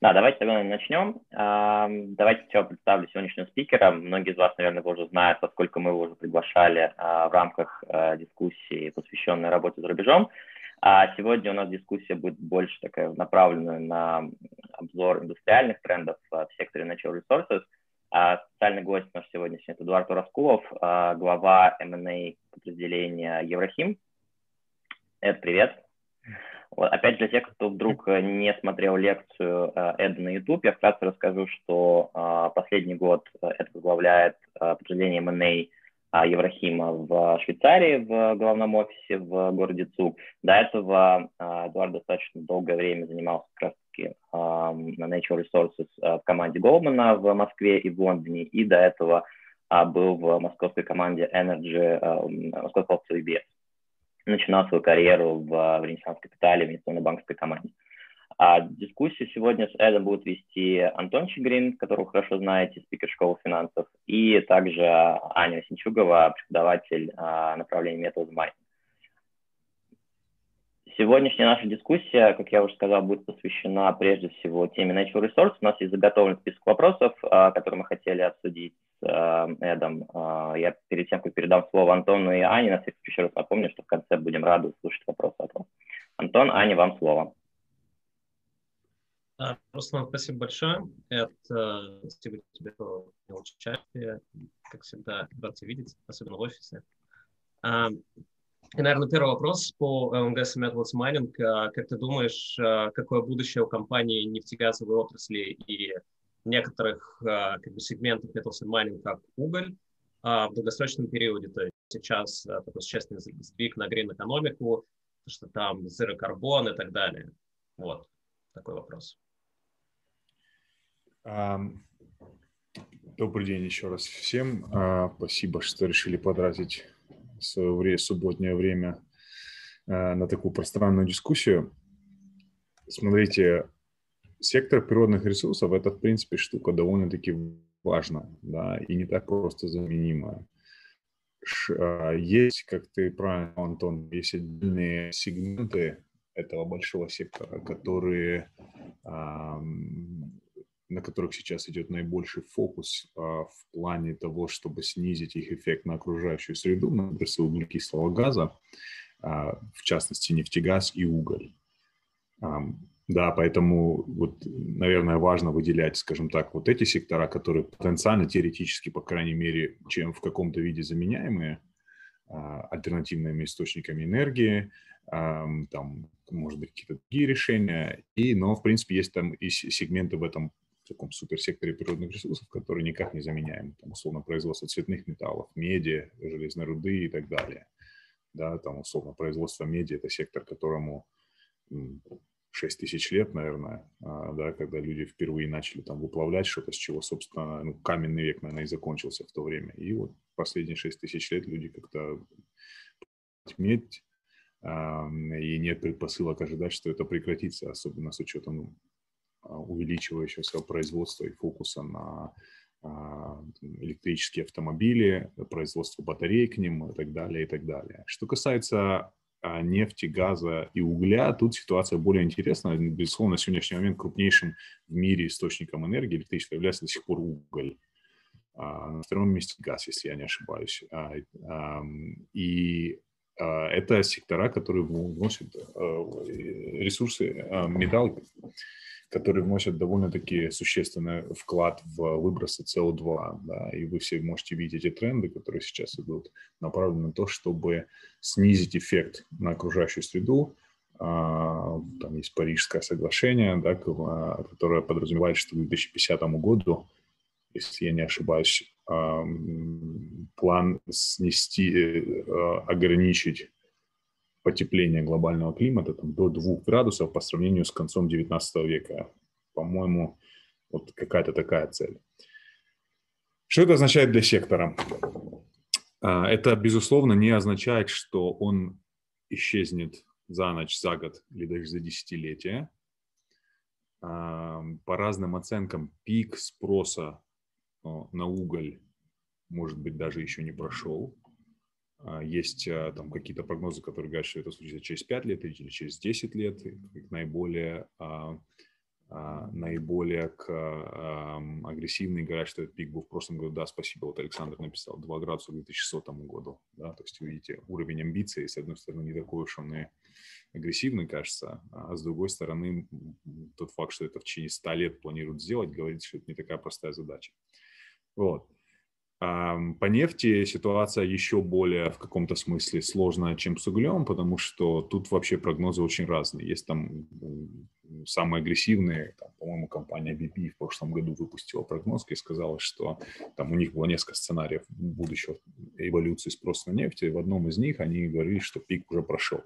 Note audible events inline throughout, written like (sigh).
Да, давайте тогда начнем. Давайте сначала представлю сегодняшнего спикера. Многие из вас, наверное, уже знают, поскольку мы его уже приглашали а, в рамках а, дискуссии, посвященной работе за рубежом. А сегодня у нас дискуссия будет больше такая направленная на обзор индустриальных трендов в секторе Natural Resources. Специальный гость наш сегодняшний – это Эдуард Раскулов, глава M&A подразделения Еврохим. Эд, привет. Вот, опять для тех, кто вдруг э, не смотрел лекцию э, Эда на YouTube, я вкратце расскажу, что э, последний год Эд возглавляет подразделение M&A Еврохима в Швейцарии, в главном офисе в городе ЦУК. До этого Эдуард достаточно долгое время занимался как раз-таки Natural Resources в команде Goldman в Москве и в Лондоне, и до этого был в московской команде Energy, московского UBS начинал свою карьеру в, в Ренессанс Капитале, в инвестиционной банковской команде. А дискуссию сегодня с Эдом будет вести Антон Чигрин, которого хорошо знаете, спикер школы финансов, и также Аня Синчугова, преподаватель а, направления метода майнинг. Сегодняшняя наша дискуссия, как я уже сказал, будет посвящена прежде всего теме Natural Resource. У нас есть заготовлен список вопросов, а, которые мы хотели обсудить а, Эдом. А, я перед тем, как передам слово Антону и Ане, на всякий еще раз напомню, что в конце будем рады услышать вопросы от вас. Антон, Аня, вам слово. Руслан, спасибо большое. Это, спасибо тебе за участие. Как всегда, рад тебя видеть, особенно в офисе. И, наверное, первый вопрос по LNG Metals Mining. Как ты думаешь, а, какое будущее у компании нефтегазовой отрасли и некоторых а, как бы, сегментов Metals Mining, как уголь, а, в долгосрочном периоде? То есть сейчас такой существенный сдвиг на грин-экономику, что там zero карбон и так далее. Вот такой вопрос. Добрый день еще раз всем. Спасибо, что решили потратить свое время, субботнее время на такую пространную дискуссию. Смотрите, сектор природных ресурсов – это, в принципе, штука довольно-таки важная, да, и не так просто заменимая. А, есть, как ты правильно, Антон, есть отдельные сегменты этого большого сектора, которые на которых сейчас идет наибольший фокус а, в плане того, чтобы снизить их эффект на окружающую среду, на выбросы углекислого газа, а, в частности нефтегаз и уголь. Да, поэтому вот, наверное, важно выделять, скажем так, вот эти сектора, которые потенциально, теоретически, по крайней мере, чем в каком-то виде заменяемые а, альтернативными источниками энергии, там, может быть, какие-то другие решения, и, но, в принципе, есть там и сегменты в этом таком суперсекторе природных ресурсов, который никак не заменяем. Там, условно, производство цветных металлов, меди, железной руды и так далее. Да, там, условно, производство меди – это сектор, которому 6 тысяч лет, наверное, а, да, когда люди впервые начали там выплавлять что-то, с чего, собственно, ну, каменный век, наверное, и закончился в то время. И вот последние 6 тысяч лет люди как-то медь, и нет предпосылок ожидать, что это прекратится, особенно с учетом а, увеличивающегося производства и фокуса на а, электрические автомобили, производство батарей к ним и так далее, и так далее. Что касается нефти, газа и угля, тут ситуация более интересная. Безусловно, на сегодняшний момент крупнейшим в мире источником энергии электричества является до сих пор уголь. На втором месте газ, если я не ошибаюсь. И это сектора, которые вносят ресурсы, металл, которые вносят довольно-таки существенный вклад в выбросы СО2. Да, и вы все можете видеть эти тренды, которые сейчас идут, направлены на то, чтобы снизить эффект на окружающую среду. А, там есть Парижское соглашение, да, которое подразумевает, что к 2050 году, если я не ошибаюсь, план снести, э, ограничить потепления глобального климата там, до 2 градусов по сравнению с концом 19 века. По-моему, вот какая-то такая цель. Что это означает для сектора? А, это, безусловно, не означает, что он исчезнет за ночь, за год или даже за десятилетие. А, по разным оценкам, пик спроса на уголь, может быть, даже еще не прошел. А, есть а, там какие-то прогнозы, которые говорят, что это случится через 5 лет или через 10 лет, как наиболее а, а, наиболее к, агрессивные говорят, что этот пик был в прошлом году. Да, спасибо, вот Александр написал, 2 градуса к 2100 году. Да, то есть, видите, уровень амбиций, с одной стороны, не такой уж он и агрессивный, кажется, а с другой стороны, тот факт, что это в течение 100 лет планируют сделать, говорит, что это не такая простая задача. Вот. По нефти ситуация еще более в каком-то смысле сложная, чем с углем, потому что тут вообще прогнозы очень разные. Есть там самые агрессивные, там, по-моему, компания BP в прошлом году выпустила прогноз и сказала, что там у них было несколько сценариев будущего эволюции спроса на нефть, и в одном из них они говорили, что пик уже прошел.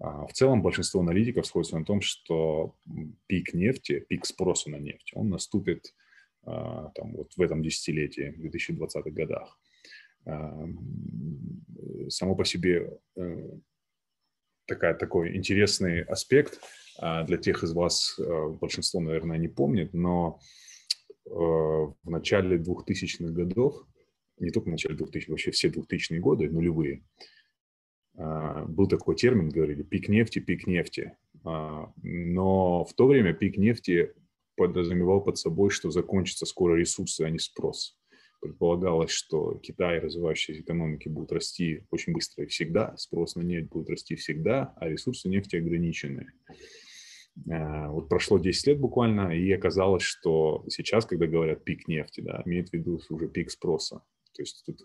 А в целом большинство аналитиков сходятся на том, что пик нефти, пик спроса на нефть, он наступит там, вот в этом десятилетии, в 2020-х годах. А, само по себе э, такая, такой интересный аспект а, для тех из вас, э, большинство, наверное, не помнит, но э, в начале 2000-х годов, не только в начале 2000-х, вообще все 2000-е годы, нулевые, был такой термин, говорили, пик нефти, пик нефти. Но в то время пик нефти подразумевал под собой, что закончатся скоро ресурсы, а не спрос. Предполагалось, что Китай, развивающиеся экономики, будут расти очень быстро и всегда, спрос на нефть будет расти всегда, а ресурсы нефти ограничены. А, вот прошло 10 лет буквально, и оказалось, что сейчас, когда говорят пик нефти, да, имеют в виду уже пик спроса. То есть тут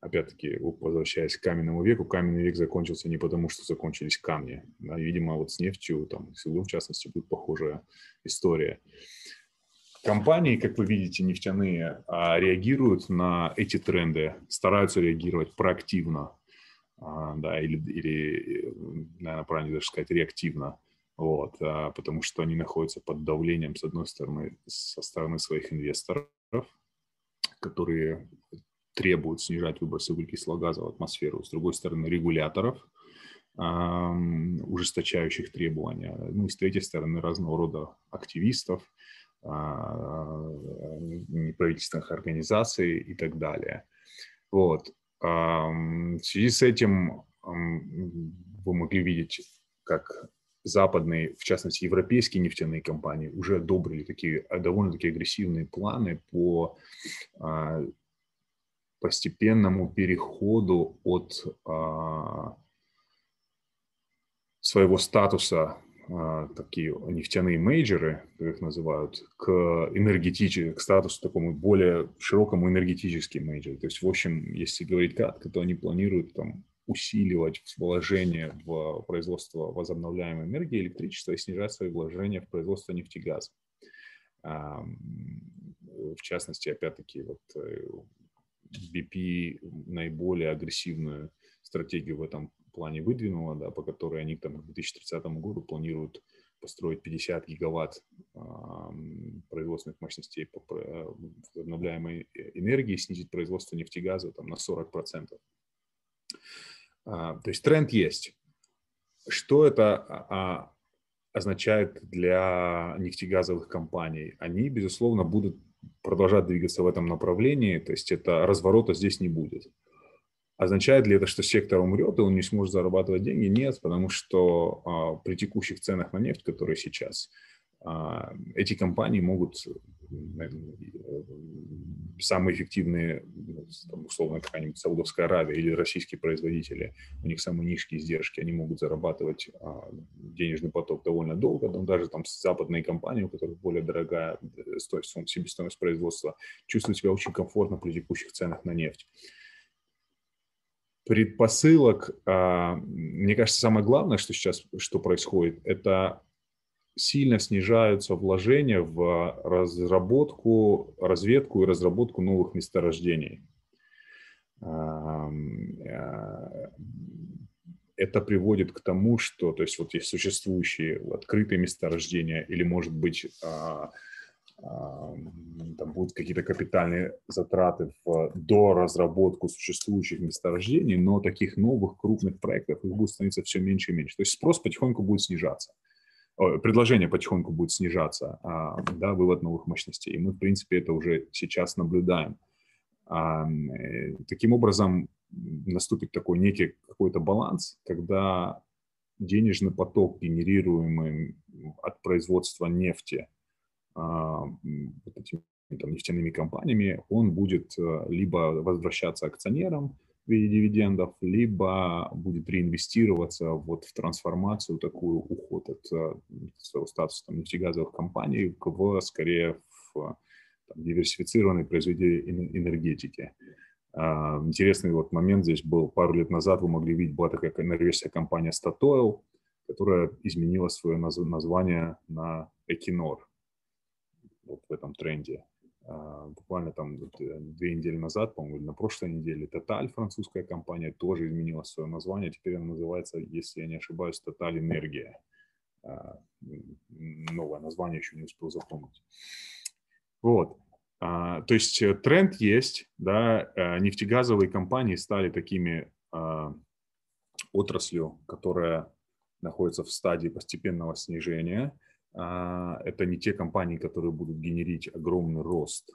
опять-таки, возвращаясь к каменному веку, каменный век закончился не потому, что закончились камни. Да, видимо, вот с нефтью, там, с углем, в частности, будет похожая история. Компании, как вы видите, нефтяные, а, реагируют на эти тренды, стараются реагировать проактивно, а, да, или, или, наверное, правильно даже сказать, реактивно, вот, а, потому что они находятся под давлением, с одной стороны, со стороны своих инвесторов, которые требуют снижать выбросы углекислого газа в атмосферу, с другой стороны, регуляторов, ужесточающих требования, ну и с третьей стороны, разного рода активистов, а, неправительственных организаций и так далее. Вот. В связи с этим вы могли видеть, как западные, в частности, европейские нефтяные компании уже одобрили такие довольно-таки агрессивные планы по а, постепенному переходу от а, своего статуса а, такие нефтяные мейджеры, как их называют, к энергетическому, к статусу такому более широкому энергетическим мейджеру. То есть, в общем, если говорить кратко, то они планируют там усиливать вложения в производство возобновляемой энергии, электричества и снижать свои вложения в производство нефтегаза. В частности, опять-таки, вот э, BP наиболее агрессивную стратегию в этом плане выдвинула, да, по которой они там к 2030 году планируют построить 50 гигаватт э, производственных мощностей по э, возобновляемой энергии, снизить производство нефтегаза там, на 40%. А, то есть тренд есть. Что это а, а, означает для нефтегазовых компаний? Они, безусловно, будут продолжать двигаться в этом направлении, то есть это разворота здесь не будет. Означает ли это, что сектор умрет, и он не сможет зарабатывать деньги? Нет, потому что а, при текущих ценах на нефть, которые сейчас, эти компании могут самые эффективные, ну, там, условно, какая-нибудь Саудовская Аравия или российские производители, у них самые низкие издержки, они могут зарабатывать а, денежный поток довольно долго, но даже там западные компании, у которых более дорогая э, стоимость, себестоимость производства, чувствуют себя очень комфортно при текущих ценах на нефть. Предпосылок, а, мне кажется, самое главное, что сейчас что происходит, это сильно снижаются вложения в разработку, разведку и разработку новых месторождений. Э, это приводит к тому, что, то есть вот есть существующие открытые месторождения или, может быть, а, а, там будут какие-то капитальные затраты в доразработку существующих месторождений, но таких новых крупных проектов их будет становиться все меньше и меньше. То есть спрос потихоньку будет снижаться предложение потихоньку будет снижаться, а, да, вывод новых мощностей. И мы, в принципе, это уже сейчас наблюдаем. А, э, таким образом, наступит такой некий какой-то баланс, когда денежный поток, генерируемый от производства нефти а, вот этими там, нефтяными компаниями, он будет э, либо возвращаться акционерам виде дивидендов, либо будет реинвестироваться вот в трансформацию, такую уход от э, своего статуса там, нефтегазовых компаний в, скорее, в там, диверсифицированные производители энергетики. А, интересный вот момент здесь был пару лет назад, вы могли видеть, была такая норвежская компания Statoil, которая изменила свое название на Equinor вот в этом тренде. А, буквально там э, две недели назад, по-моему, на прошлой неделе, Total, французская компания, тоже изменила свое название. Теперь она называется, если я не ошибаюсь, Total Энергия. А, новое название еще не успел запомнить. Вот. А, то есть э, тренд есть, да, э, нефтегазовые компании стали такими отраслью, которая находится в стадии постепенного снижения. А, это не те компании, которые будут генерить огромный рост,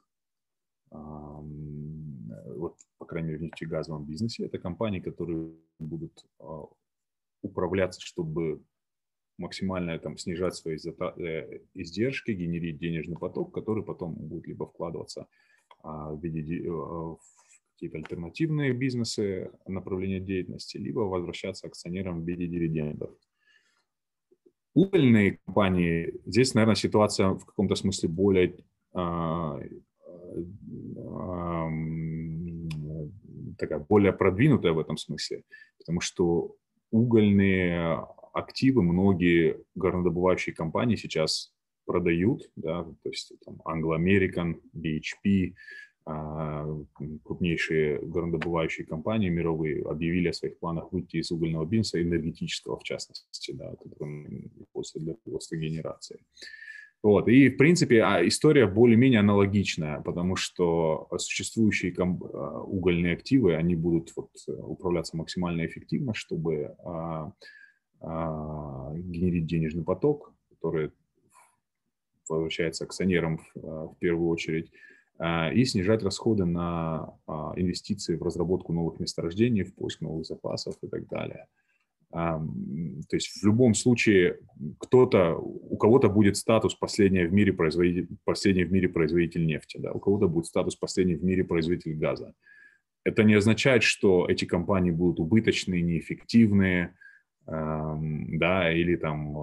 вот, по крайней мере, в нефтегазовом бизнесе. Это компании, которые будут управляться, чтобы максимально там, снижать свои э, издержки, генерить денежный поток, который потом будет либо вкладываться а, в виде э, в какие-то альтернативные бизнесы, направления деятельности, либо возвращаться акционерам в виде дивидендов. Угольные компании, здесь, наверное, ситуация в каком-то смысле более а, такая более продвинутая в этом смысле, потому что угольные активы многие горнодобывающие компании сейчас продают, да, то есть там Anglo American, BHP, крупнейшие горнодобывающие компании мировые объявили о своих планах выйти из угольного бизнеса, энергетического в частности, да, после для производства генерации. Вот. И, в принципе, а, история более-менее аналогичная, потому что существующие а, угольные активы, они будут вот управляться максимально эффективно, чтобы а, генерить денежный поток, который возвращается акционерам в, а, в первую очередь, а, и снижать расходы на инвестиции в разработку новых месторождений, в поиск новых запасов и так далее. То есть в любом случае кто-то, у кого-то будет статус последний в мире производитель, последний в мире производитель нефти, да, у кого-то будет статус последний в мире производитель газа. Это не означает, что эти компании будут убыточные, неэффективные, да, или там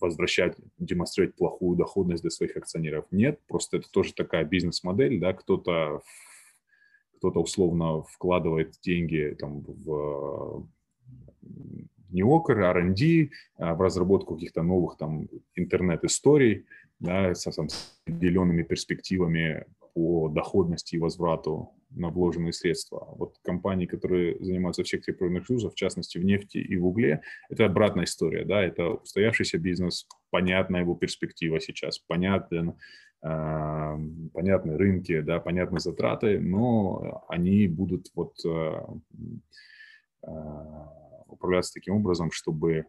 возвращать, демонстрировать плохую доходность для своих акционеров. Нет, просто это тоже такая бизнес-модель, да, кто-то кто-то условно вкладывает деньги там в неокр, R&D, а, в разработку каких-то новых там интернет-историй, да, с определенными перспективами по доходности и возврату на вложенные средства. Вот компании, которые занимаются в секторе природных ресурсов, в частности в нефти и в угле, это обратная история, да, это устоявшийся бизнес, понятна его перспектива сейчас, понятен, э, понятны рынки, да, понятны затраты, но они будут вот э, управляться таким образом, чтобы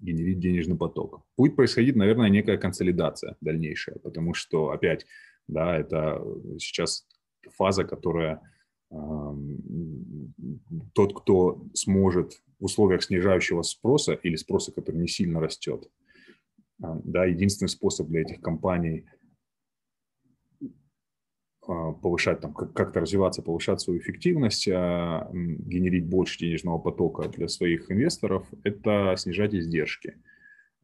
генерить денежный поток. Будет происходить, наверное, некая консолидация дальнейшая, потому что, опять, да, это сейчас фаза, которая тот, кто сможет в условиях снижающего спроса или спроса, который не сильно растет, да, единственный способ для этих компаний а, повышать, там, как-то развиваться, повышать свою эффективность, а, генерить больше денежного потока для своих инвесторов, это снижать издержки.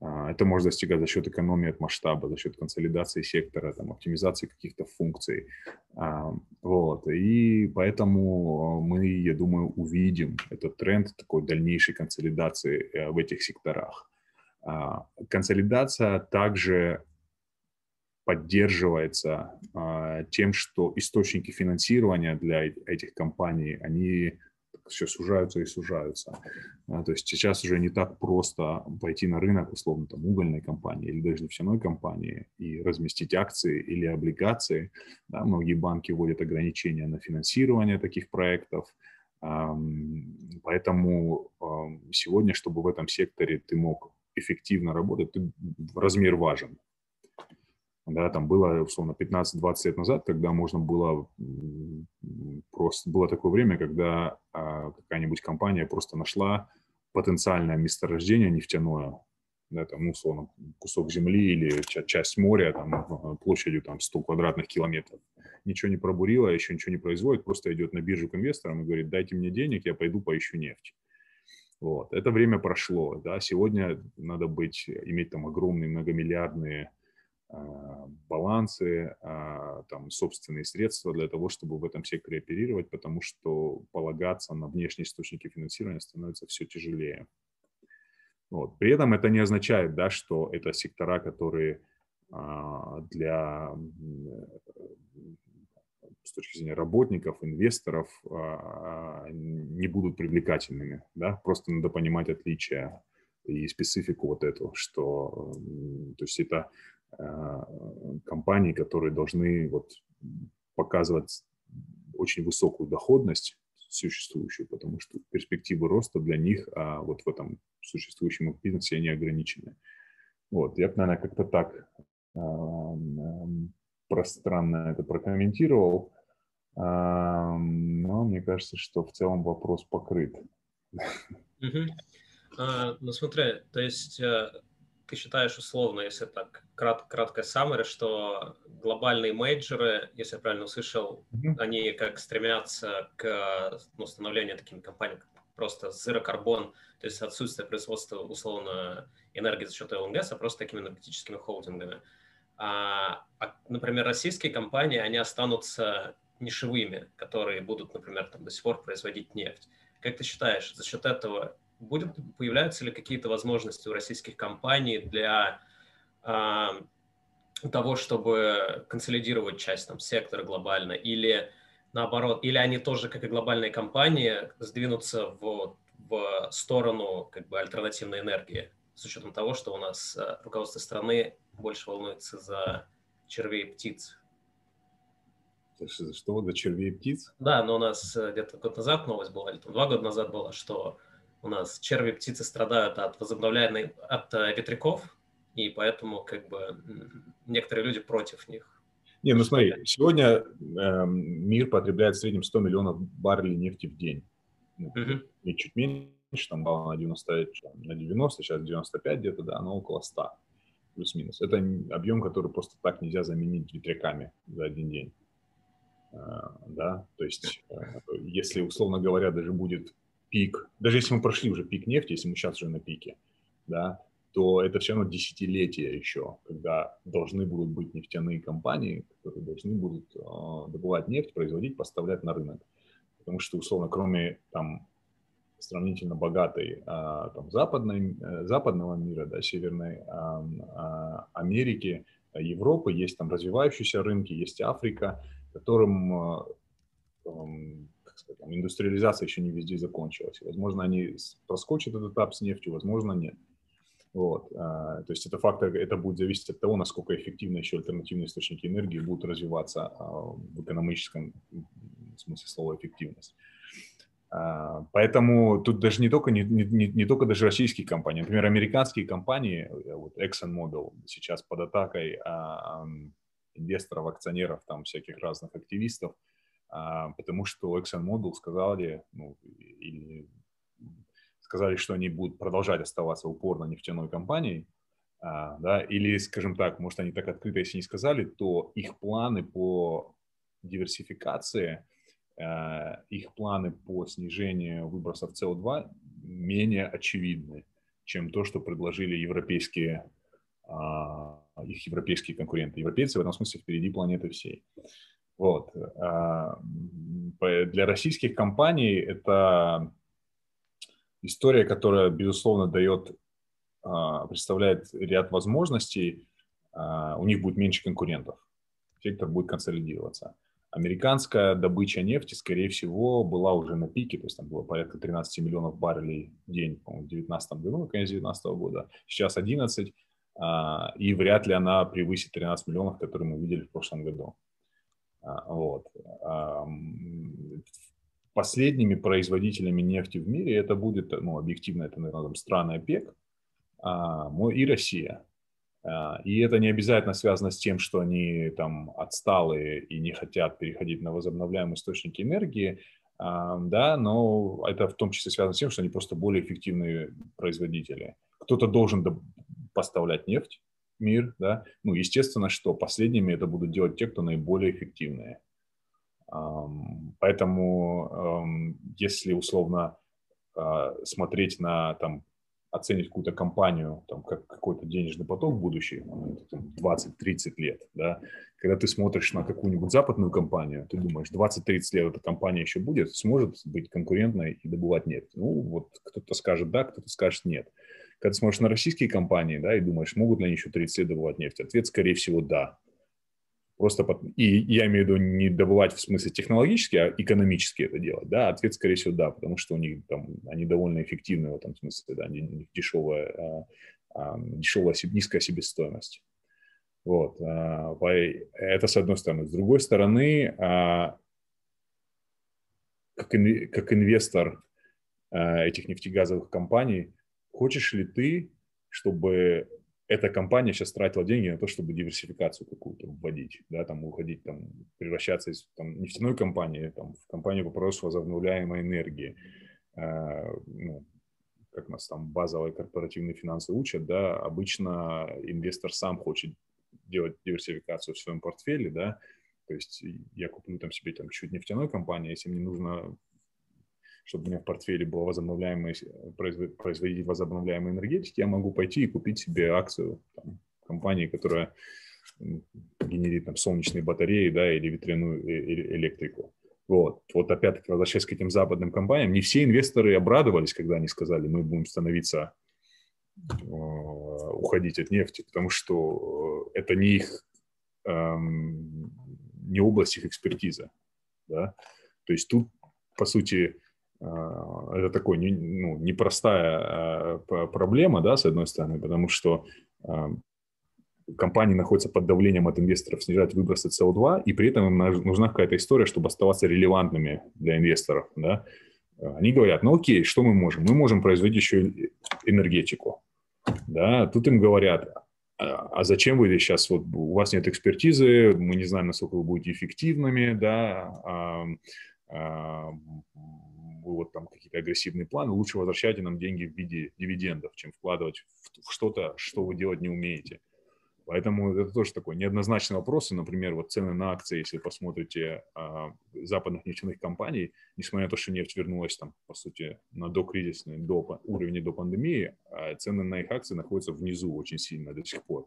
А, это можно достигать за счет экономии от масштаба, за счет консолидации сектора, там, оптимизации каких-то функций. А, вот. И поэтому мы, я думаю, увидим этот тренд такой дальнейшей консолидации э, в этих секторах. А, консолидация также поддерживается тем, что источники финансирования для этих компаний, они все сужаются и сужаются. А, то есть сейчас уже не так просто пойти на рынок, условно, там, угольной компании или даже нефтяной компании и разместить акции или облигации. Да, многие банки вводят ограничения на финансирование таких проектов. Поэтому сегодня, чтобы в этом секторе ты мог эффективно работать, размер важен. Да, там было, условно, 15-20 лет назад, когда можно было просто... Было такое время, когда а, какая-нибудь компания просто нашла потенциальное месторождение нефтяное, да, там, условно, кусок земли или часть моря там, площадью там, 100 квадратных километров. Ничего не пробурило, еще ничего не производит, просто идет на биржу к инвесторам и говорит, дайте мне денег, я пойду поищу нефть. Вот. Это время прошло. Да? Сегодня надо быть, иметь там огромные многомиллиардные а, балансы, а, там, собственные средства для того, чтобы в этом секторе оперировать, потому что полагаться на внешние источники финансирования становится все тяжелее. Вот. При этом это не означает, да, что это сектора, которые а, для с точки зрения работников, инвесторов не будут привлекательными. Да? Просто надо понимать отличия и специфику вот эту, что то есть это компании, которые должны вот показывать очень высокую доходность существующую, потому что перспективы роста для них а вот в этом существующем бизнесе они ограничены. Вот, я бы, наверное, как-то так а, пространно это прокомментировал, а, но мне кажется, что в целом вопрос покрыт. Угу. А, ну смотри, то есть э, ты считаешь условно, если так крат, краткое summary, что глобальные мейджоры, если я правильно услышал, mm-hmm. они как стремятся к ну, становлению такими компаниями, как просто carbon, то есть отсутствие производства условно энергии за счет ЛНГС, а просто такими энергетическими холдингами. А, а, например, российские компании, они останутся нишевыми, которые будут, например, там, до сих пор производить нефть. Как ты считаешь, за счет этого будет, появляются ли какие-то возможности у российских компаний для э, того, чтобы консолидировать часть там, сектора глобально, или наоборот, или они тоже, как и глобальные компании, сдвинутся в, в сторону как бы альтернативной энергии, с учетом того, что у нас э, руководство страны больше волнуется за червей и птиц. Что за червей и птиц? Да, но у нас э, где-то год назад новость была, или там два года назад была, что у нас черви птицы страдают от возобновляемых, от э, ветряков, и поэтому как бы некоторые люди против них. Не, ну смотри, сегодня э, мир потребляет в среднем 100 миллионов баррелей нефти в день. Ну, угу. И чуть меньше, там было на 90, на 90, сейчас 95 где-то, да, но около 100 плюс-минус. Это объем, который просто так нельзя заменить ветряками за один день. Э, да, то есть, э, если, условно говоря, даже будет пик, даже если мы прошли уже пик нефти, если мы сейчас уже на пике, да, то это все равно десятилетия еще, когда должны будут быть нефтяные компании, которые должны будут э, добывать нефть, производить, поставлять на рынок. Потому что, условно, кроме там сравнительно богатой э, там, западной, э, западного мира, да, Северной э, э, Америки, Европы, есть там развивающиеся рынки, есть Африка, которым э, как сказать, там, индустриализация еще не везде закончилась. Возможно, они проскочат этот этап с нефтью, возможно, нет. Вот. А, то есть это фактор, это будет зависеть от того, насколько эффективно еще альтернативные источники энергии будут развиваться а, в экономическом смысле слова эффективность. А, поэтому тут даже не только, не, не, не только даже российские компании, например, американские компании, э, вот ExxonMobil сейчас под атакой инвесторов, акционеров, там всяких разных активистов, потому что ExxonMobil сказали, ну, или сказали, что они будут продолжать оставаться упорно нефтяной компанией, а, да, или, скажем так, может, они так открыто, если не сказали, то их планы по диверсификации, а, их планы по снижению выбросов СО2 менее очевидны, чем то, что предложили европейские, их европейские конкуренты. Европейцы в этом смысле впереди планеты всей. Вот. А, для российских компаний это история, которая, безусловно, дает, а, представляет ряд возможностей. А, у них будет меньше конкурентов. Сектор будет консолидироваться. Американская добыча нефти, скорее всего, была уже на пике, то есть там было порядка 13 миллионов баррелей в день, по-моему, в 2019 году, конец 2019 года. Сейчас 11, и вряд ли она превысит 13 миллионов, которые мы видели в прошлом году. А, вот. Последними производителями нефти в мире это будет, ну, объективно, это, наверное, там, страны ОПЕК а, и Россия. А, и это не обязательно связано с тем, что они там отсталые и не хотят переходить на возобновляемые источники энергии. да, но это в том числе связано с тем, что они просто более эффективные производители. Кто-то должен поставлять нефть мир, да, ну, естественно, что последними это будут делать те, кто наиболее эффективные. Поэтому, если условно а, смотреть на там оценить какую-то компанию там, как какой-то денежный поток в будущее, 20-30 лет, да, когда ты смотришь на какую-нибудь западную компанию, ты думаешь, 20-30 лет эта компания еще будет, сможет быть конкурентной и добывать нефть. Ну, вот кто-то скажет да, кто-то скажет нет. Когда ты смотришь на российские компании, да, и думаешь, могут ли они еще 30 лет добывать нефть, ответ, скорее всего, да. Просто, и я имею в виду не добывать в смысле технологически, а экономически это делать, да, ответ, скорее всего, да, потому что у них там, они довольно эффективны в этом смысле, да, у них дешевая, а, а, дешевая, низкая себестоимость. Вот, а, это с одной стороны. С другой стороны, как инвестор этих нефтегазовых компаний, хочешь ли ты, чтобы эта компания сейчас тратила деньги на то, чтобы диверсификацию какую-то вводить, да, там уходить, там, превращаться из там, нефтяной компании там, в компанию по производству возобновляемой энергии. Э, ну, как нас там базовые корпоративные финансы учат, да, обычно инвестор сам хочет делать диверсификацию в своем портфеле, да, то есть я куплю там себе там чуть нефтяной компании, если мне нужно чтобы у меня в портфеле было возобновляемое, производить возобновляемые энергетики, я могу пойти и купить себе акцию там, компании, которая генерит там, солнечные батареи да, или ветряную э, э, электрику. Вот. вот опять-таки, возвращаясь к этим западным компаниям, не все инвесторы обрадовались, когда они сказали, мы будем становиться, э, уходить от нефти, потому что это не их, э, не область их экспертизы. Да? То есть тут, по сути, это такой ну, непростая а, проблема, да, с одной стороны, потому что а, компании находятся под давлением от инвесторов снижать выбросы СО2, и при этом им нужна какая-то история, чтобы оставаться релевантными для инвесторов. Да? Они говорят, ну окей, что мы можем? Мы можем производить еще энергетику. Да? Тут им говорят, а зачем вы сейчас, вот у вас нет экспертизы, мы не знаем, насколько вы будете эффективными, да, вот там какие-то агрессивные планы, лучше возвращайте нам деньги в виде дивидендов, чем вкладывать в что-то, что вы делать не умеете. Поэтому это тоже такой неоднозначный вопрос. И, например, вот цены на акции, если посмотрите а, западных нефтяных компаний, несмотря на то, что нефть вернулась там, по сути, на докризисный до, уровень до пандемии, а цены на их акции находятся внизу очень сильно до сих пор.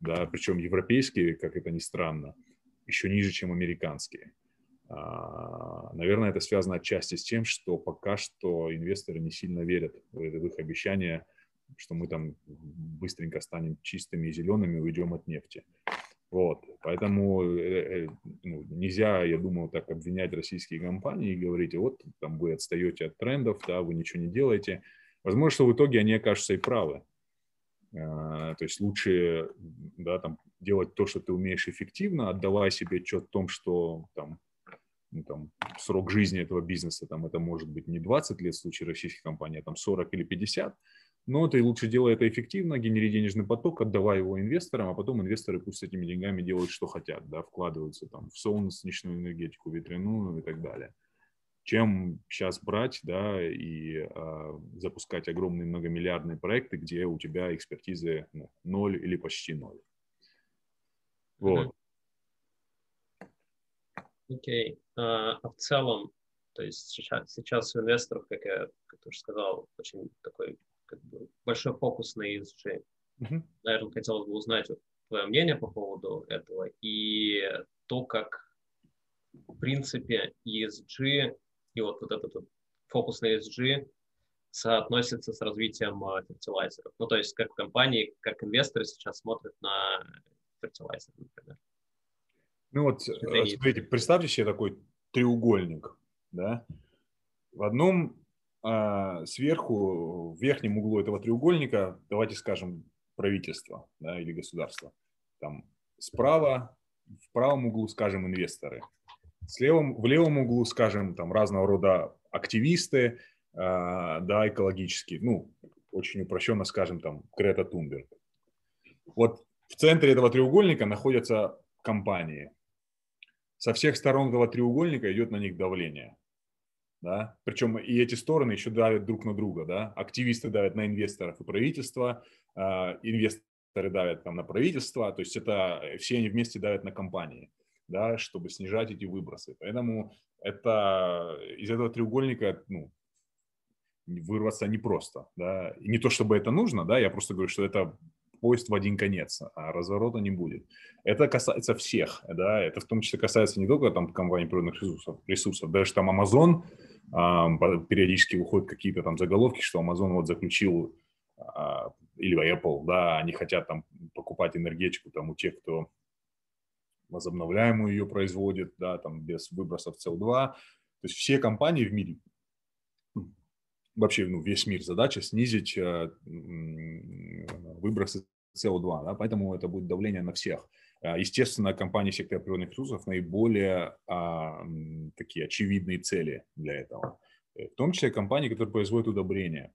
Да, причем европейские, как это ни странно, еще ниже, чем американские. А, наверное, это связано отчасти с тем, что пока что инвесторы не сильно верят в их обещания, что мы там быстренько станем чистыми и зелеными уйдем от нефти. Вот, поэтому э, э, ну, нельзя, я думаю, так обвинять российские компании и говорить, вот там вы отстаете от трендов, да, вы ничего не делаете. Возможно, что в итоге они окажутся и правы. А, то есть лучше да, там, делать то, что ты умеешь эффективно, отдавая себе отчет в том, что там, ну, там, срок жизни этого бизнеса, там, это может быть не 20 лет в случае российских компаний, а там 40 или 50, но ты лучше делай это эффективно, генери денежный поток, отдавай его инвесторам, а потом инвесторы пусть с этими деньгами делают, что хотят, да, вкладываются там в солнечную энергетику, ветряную и так далее. Чем сейчас брать, да, и э, запускать огромные многомиллиардные проекты, где у тебя экспертизы ну, ноль или почти ноль. Вот. Окей. Okay. А, а в целом, то есть сейчас, сейчас у инвесторов, как я как уже сказал, очень такой как бы, большой фокус на ESG. Mm-hmm. Наверное, хотелось бы узнать вот, твое мнение по поводу этого и то, как в принципе ESG и вот, вот этот вот фокус на ESG соотносится с развитием uh, фертилайзеров. Ну, то есть как компании, как инвесторы сейчас смотрят на фертилайзеры, например. Ну вот, э, смотрите, представьте себе такой треугольник, да, в одном а, сверху, в верхнем углу этого треугольника, давайте скажем, правительство, да, или государство, там справа, в правом углу, скажем, инвесторы, с левым, в левом углу, скажем, там разного рода активисты, а, да, экологические, ну, очень упрощенно скажем, там, Грета Тунберг. Вот в центре этого треугольника находятся компании, со всех сторон этого треугольника идет на них давление. да, причем и эти стороны еще давят друг на друга, да, активисты давят на инвесторов и правительство, э, инвесторы давят там на правительство, то есть это все они вместе давят на компании, да, чтобы снижать эти выбросы. Поэтому это из этого треугольника, ну, вырваться непросто, да, и не то чтобы это нужно, да, я просто говорю, что это поезд в один конец, а разворота не будет. Это касается всех, да, это в том числе касается не только там компаний природных ресурсов, ресурсов даже там Amazon, э, периодически выходят какие-то там заголовки, что Amazon вот заключил э, или Apple, да, они хотят там покупать энергетику там у тех, кто возобновляемую ее производит, да, там без выбросов СО2. То есть все компании в мире вообще ну, весь мир задача снизить э, выбросы СО2, да, поэтому это будет давление на всех. Э, естественно, компании сектора природных ресурсов наиболее а, такие очевидные цели для этого. Э, в том числе компании, которые производят удобрения.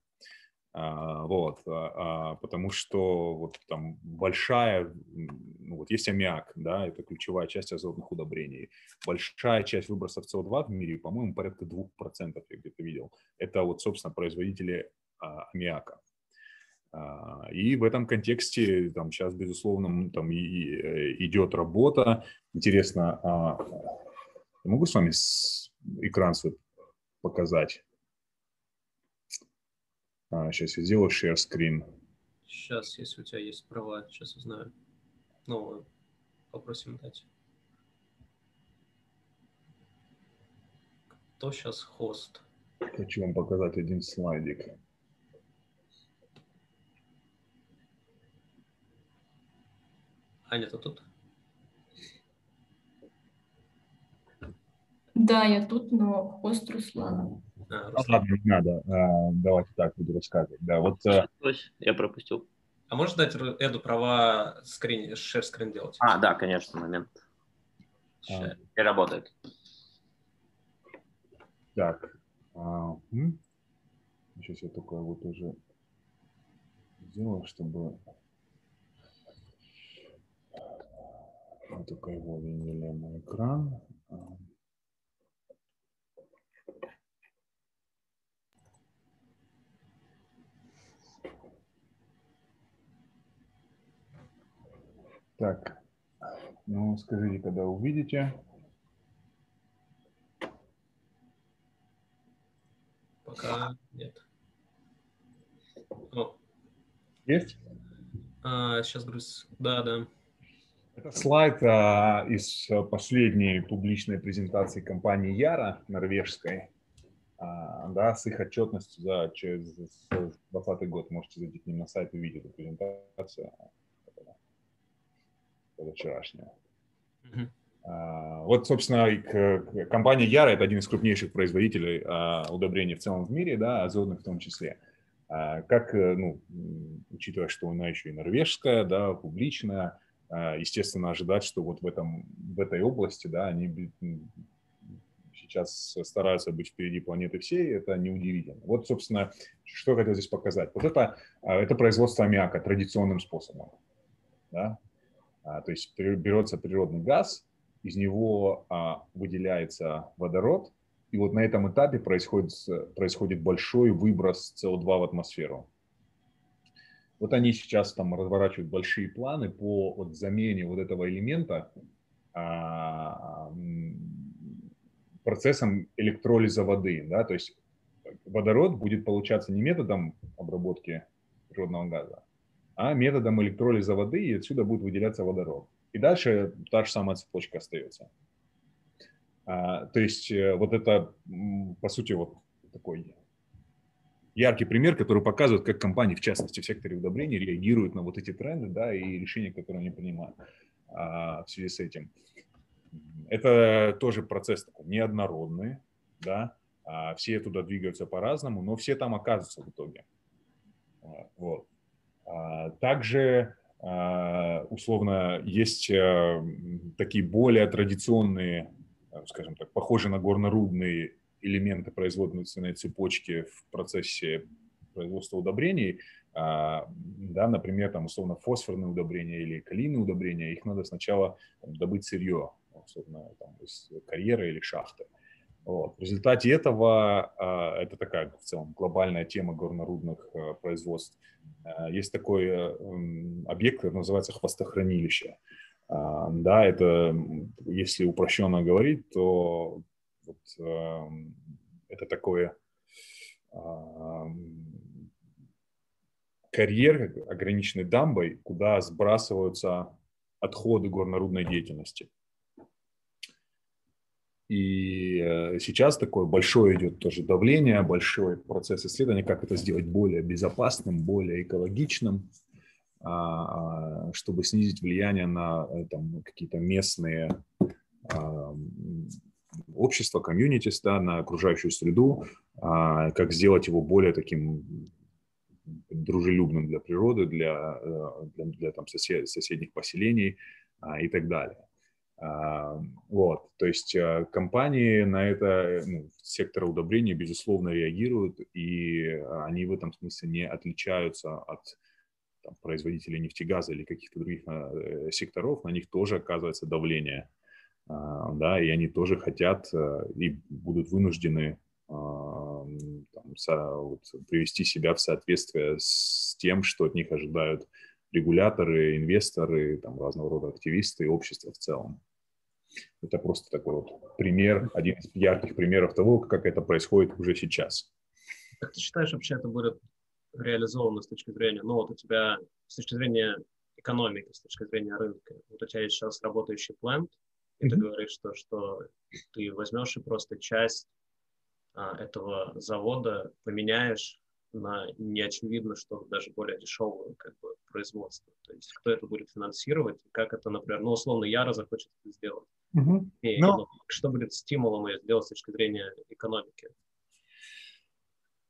А, вот, а, а, потому что вот там большая, ну, вот есть аммиак, да, это ключевая часть азотных удобрений. Большая часть выбросов СО2 в мире, по-моему, порядка 2%, я где-то видел. Это вот, собственно, производители аммиака. И в этом контексте там сейчас, безусловно, там и, идет работа. Интересно, я могу с вами экран свой показать? А, сейчас я сделаю share screen. Сейчас, если у тебя есть права, сейчас узнаю. Ну, попросим дать. Кто сейчас хост? Хочу вам показать один слайдик. Аня, ты тут? Да, я тут, но хост Руслана. А, Ладно, не надо. А, давайте так буду рассказывать. Да, вот, э, Я пропустил. А можешь дать Эду права скрин, share скрин делать? А, да, конечно, момент. А. И работает. Так. А, Сейчас я только вот уже сделал, чтобы вот только его видели на экран. Так, ну скажите, когда увидите. Пока нет. О. Есть? А, сейчас груз. Да, да. Это слайд а, из последней публичной презентации компании Яра норвежской, а, да, с их отчетностью за 2020 год. Можете зайти к ним на сайт и увидеть эту презентацию позавчерашняя. Mm-hmm. Вот, собственно, компания Яра – это один из крупнейших производителей а, удобрений в целом в мире, да, азотных в том числе. А, как, э, ну, учитывая, что она еще и норвежская, да, публичная, естественно, ожидать, что вот в, этом, в этой области, да, они сейчас стараются быть впереди планеты всей, это неудивительно. Вот, собственно, что хотел здесь показать. Вот это, это производство аммиака традиционным способом. Да? А, то есть берется природный газ, из него а, выделяется водород, и вот на этом этапе происходит, происходит большой выброс СО2 в атмосферу. Вот они сейчас там разворачивают большие планы по вот замене вот этого элемента а, процессом электролиза воды. Да? То есть водород будет получаться не методом обработки природного газа, а методом электролиза воды, и отсюда будет выделяться водород. И дальше та же самая цепочка остается. А, то есть э, вот это, по сути, вот такой яркий пример, который показывает, как компании, в частности в секторе удобрений, реагируют на вот эти тренды да, и решения, которые они принимают а, в связи с этим. Это тоже процесс такой неоднородный, да, а, все туда двигаются по-разному, но все там оказываются в итоге. Вот. А, также а, условно есть э, такие более традиционные, э, скажем так, похожие на горнорудные элементы производственной цепочки в процессе производства удобрений, а, да, например, там условно фосфорные удобрения или калийные удобрения, их надо сначала там, добыть сырье, условно, там, из карьера или шахты. Вот. В результате этого, а, это такая в целом глобальная тема горнорудных а, производств, а, есть такой объект, который называется хвостохранилище. Да, это, если упрощенно говорить, то вот, это такое карьер, ограниченный дамбой, куда сбрасываются отходы горнорудной деятельности. И э, сейчас такое большое идет тоже давление, большой процесс исследования, как это сделать более безопасным, более экологичным, а, а, чтобы снизить влияние на э, там, какие-то местные а, общества, комьюнитис, да, на окружающую среду, как сделать его более таким дружелюбным для природы, для, э, для, для там, сосед, соседних поселений и так далее. А, вот, то есть э, компании на это, ну, сектор удобрений, безусловно, реагируют, и они в этом смысле не отличаются от там, производителей нефтегаза или каких-то других э, секторов, на них тоже оказывается давление, а, да, и они тоже хотят э, и будут вынуждены а, там, со, вот, привести себя в соответствие с тем, что от них ожидают регуляторы, инвесторы, там, разного рода активисты и общество в целом. Это просто такой вот пример, один из ярких примеров того, как это происходит уже сейчас. Как ты считаешь, вообще это будет реализовано с точки зрения, ну вот у тебя с точки зрения экономики, с точки зрения рынка, вот у тебя есть сейчас работающий план, и mm-hmm. ты говоришь, что, что ты возьмешь и просто часть а, этого завода поменяешь на неочевидно, что даже более дешевое как бы, производство. То есть кто это будет финансировать, как это, например, ну, условно, Яра захочет это сделать. Угу. И, Но... ну, что будет стимулом ее сделать с точки зрения экономики?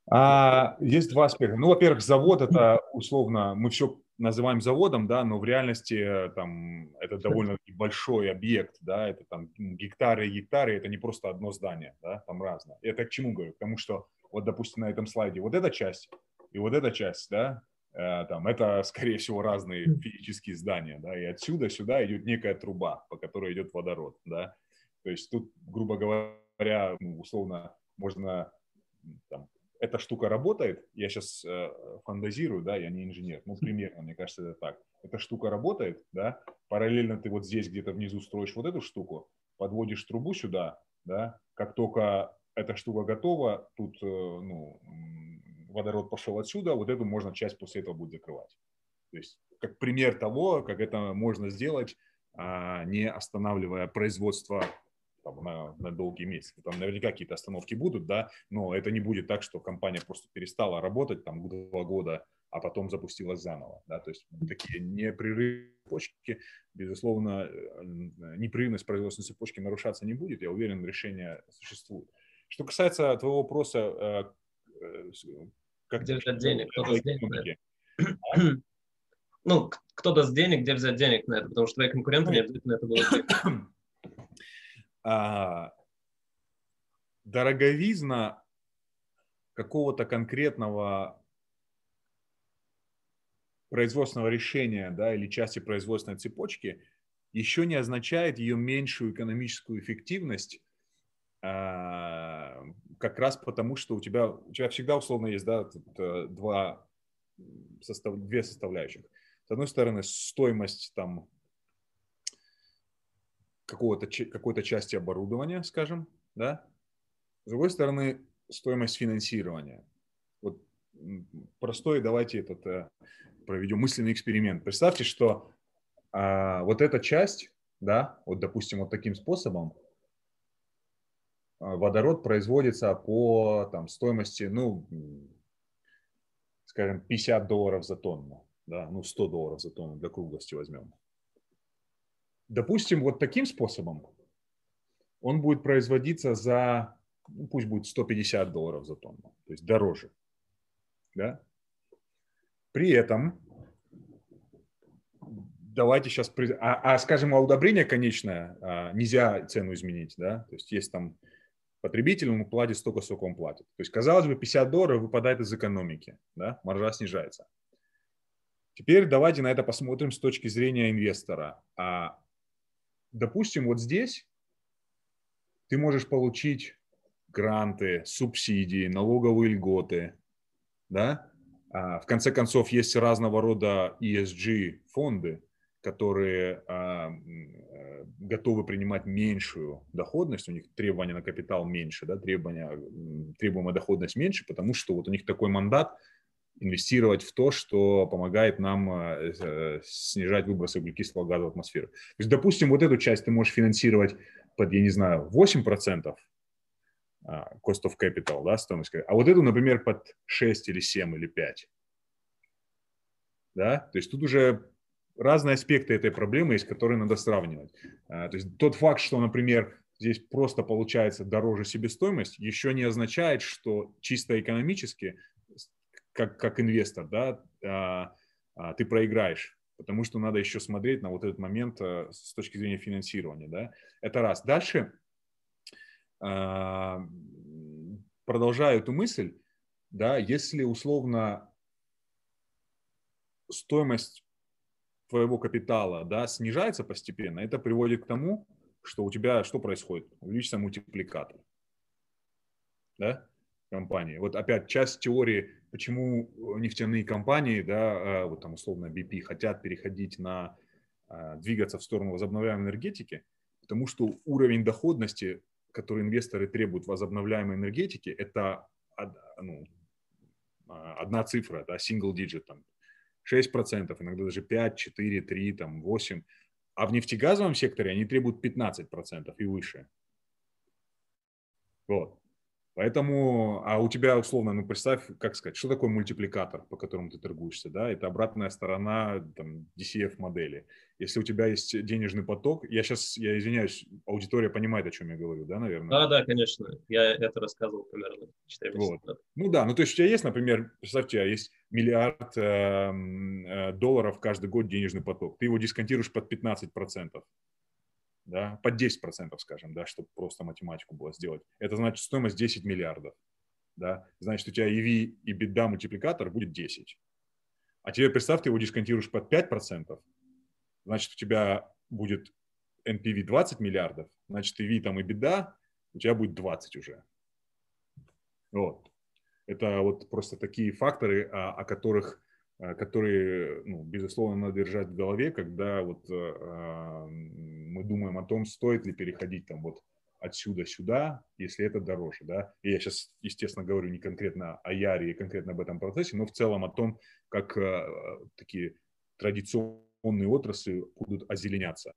А, есть два аспекта. Ну, во-первых, завод это условно, мы все называем заводом, да, но в реальности э, там это довольно большой объект, да, это там гектары и гектары, это не просто одно здание, да, там разное. Это к чему говорю? Потому что вот, допустим, на этом слайде. Вот эта часть и вот эта часть, да, э, там, это, (laughs) скорее всего, разные физические здания, да, и отсюда сюда идет некая труба, по которой идет водород, да, то есть тут, грубо говоря, ну, условно, можно, там, эта штука работает, я сейчас э, фантазирую, да, я не инженер, ну, примерно, мне кажется, это так, эта штука работает, да, параллельно ты вот здесь где-то внизу строишь вот эту штуку, подводишь трубу сюда, да, как только эта штука готова, тут э, ну, водород пошел отсюда, вот эту можно часть после этого будет закрывать. То есть как пример того, как это можно сделать, а, не останавливая производство там, на, на долгие месяцы. Там наверняка какие-то остановки будут, да, но это не будет так, что компания просто перестала работать там два года, а потом запустилась заново. Да? То есть такие непрерывные цепочки, безусловно, э, непрерывность производственной цепочки нарушаться не будет. Я уверен, решение существует. Что касается твоего вопроса, э, э, как где взять денег, кто даст денег Ну, кто даст денег, где взять денег на это, потому что твои конкуренты не обязательно это будут (coughs) а, Дороговизна какого-то конкретного производственного решения да, или части производственной цепочки еще не означает ее меньшую экономическую эффективность как раз потому, что у тебя, у тебя всегда условно есть да, два состав, две составляющих. С одной стороны, стоимость там какого-то, какой-то части оборудования, скажем, да. С другой стороны, стоимость финансирования. Вот простой, давайте этот э, проведем мысленный эксперимент. Представьте, что а, вот эта часть, да, вот допустим вот таким способом, а, водород производится по там, стоимости, ну, скажем, 50 долларов за тонну, да, ну, 100 долларов за тонну для круглости возьмем. Допустим, вот таким способом он будет производиться за, ну, пусть будет 150 долларов за тонну, то есть дороже. Да? При этом, давайте сейчас, а, а скажем, а удобрение конечное а, нельзя цену изменить, да, то есть есть там потребитель ему платит столько, сколько он платит. То есть, казалось бы, 50 долларов выпадает из экономики, да? маржа снижается. Теперь давайте на это посмотрим с точки зрения инвестора. А, допустим, вот здесь ты можешь получить гранты, субсидии, налоговые льготы, да, а, в конце концов, есть разного рода ESG-фонды, которые а, э, готовы принимать меньшую доходность, у них требования на капитал меньше, да, требования, требуемая доходность меньше, потому что вот у них такой мандат инвестировать в то, что помогает нам э, э, снижать выбросы углекислого газа в атмосферу. То есть, допустим, вот эту часть ты можешь финансировать под, я не знаю, 8%, а, cost of capital, да, стоимость, а вот эту, например, под 6 или 7 или 5. Да, то есть тут уже разные аспекты этой проблемы есть, которые надо сравнивать. А, то есть тот факт, что, например, здесь просто получается дороже себестоимость, еще не означает, что чисто экономически, как, как инвестор, да, а, ты проиграешь потому что надо еще смотреть на вот этот момент с точки зрения финансирования. Да? Это раз. Дальше а, продолжаю эту мысль, да, если условно стоимость твоего капитала да, снижается постепенно, это приводит к тому, что у тебя что происходит? Увеличится мультипликатор да, компании. Вот опять часть теории, почему нефтяные компании, да, а, вот там условно BP, хотят переходить на, а, двигаться в сторону возобновляемой энергетики, потому что уровень доходности которые инвесторы требуют возобновляемой энергетики, это ну, а, одна цифра, да, single digit, там, 6%, иногда даже 5, 4, 3, там, 8. А в нефтегазовом секторе они требуют 15% и выше. Вот. Поэтому, а у тебя условно, ну представь, как сказать, что такое мультипликатор, по которому ты торгуешься, да, это обратная сторона там, DCF модели. Если у тебя есть денежный поток, я сейчас, я извиняюсь, аудитория понимает, о чем я говорю, да, наверное? Да, да, конечно, я это рассказывал примерно 4 месяца вот. Ну да, ну то есть у тебя есть, например, представь, у тебя есть миллиард э, э, долларов каждый год денежный поток, ты его дисконтируешь под 15% да, под 10%, скажем, да, чтобы просто математику было сделать. Это значит стоимость 10 миллиардов. Да? Значит, у тебя EV и беда мультипликатор будет 10. А теперь представь, ты его дисконтируешь под 5%, значит, у тебя будет NPV 20 миллиардов, значит, EV там и беда, у тебя будет 20 уже. Вот. Это вот просто такие факторы, о, о которых которые, ну, безусловно, надо держать в голове, когда вот э, мы думаем о том, стоит ли переходить там вот отсюда сюда, если это дороже, да. И я сейчас, естественно, говорю не конкретно о Яре и конкретно об этом процессе, но в целом о том, как э, такие традиционные отрасли будут озеленяться.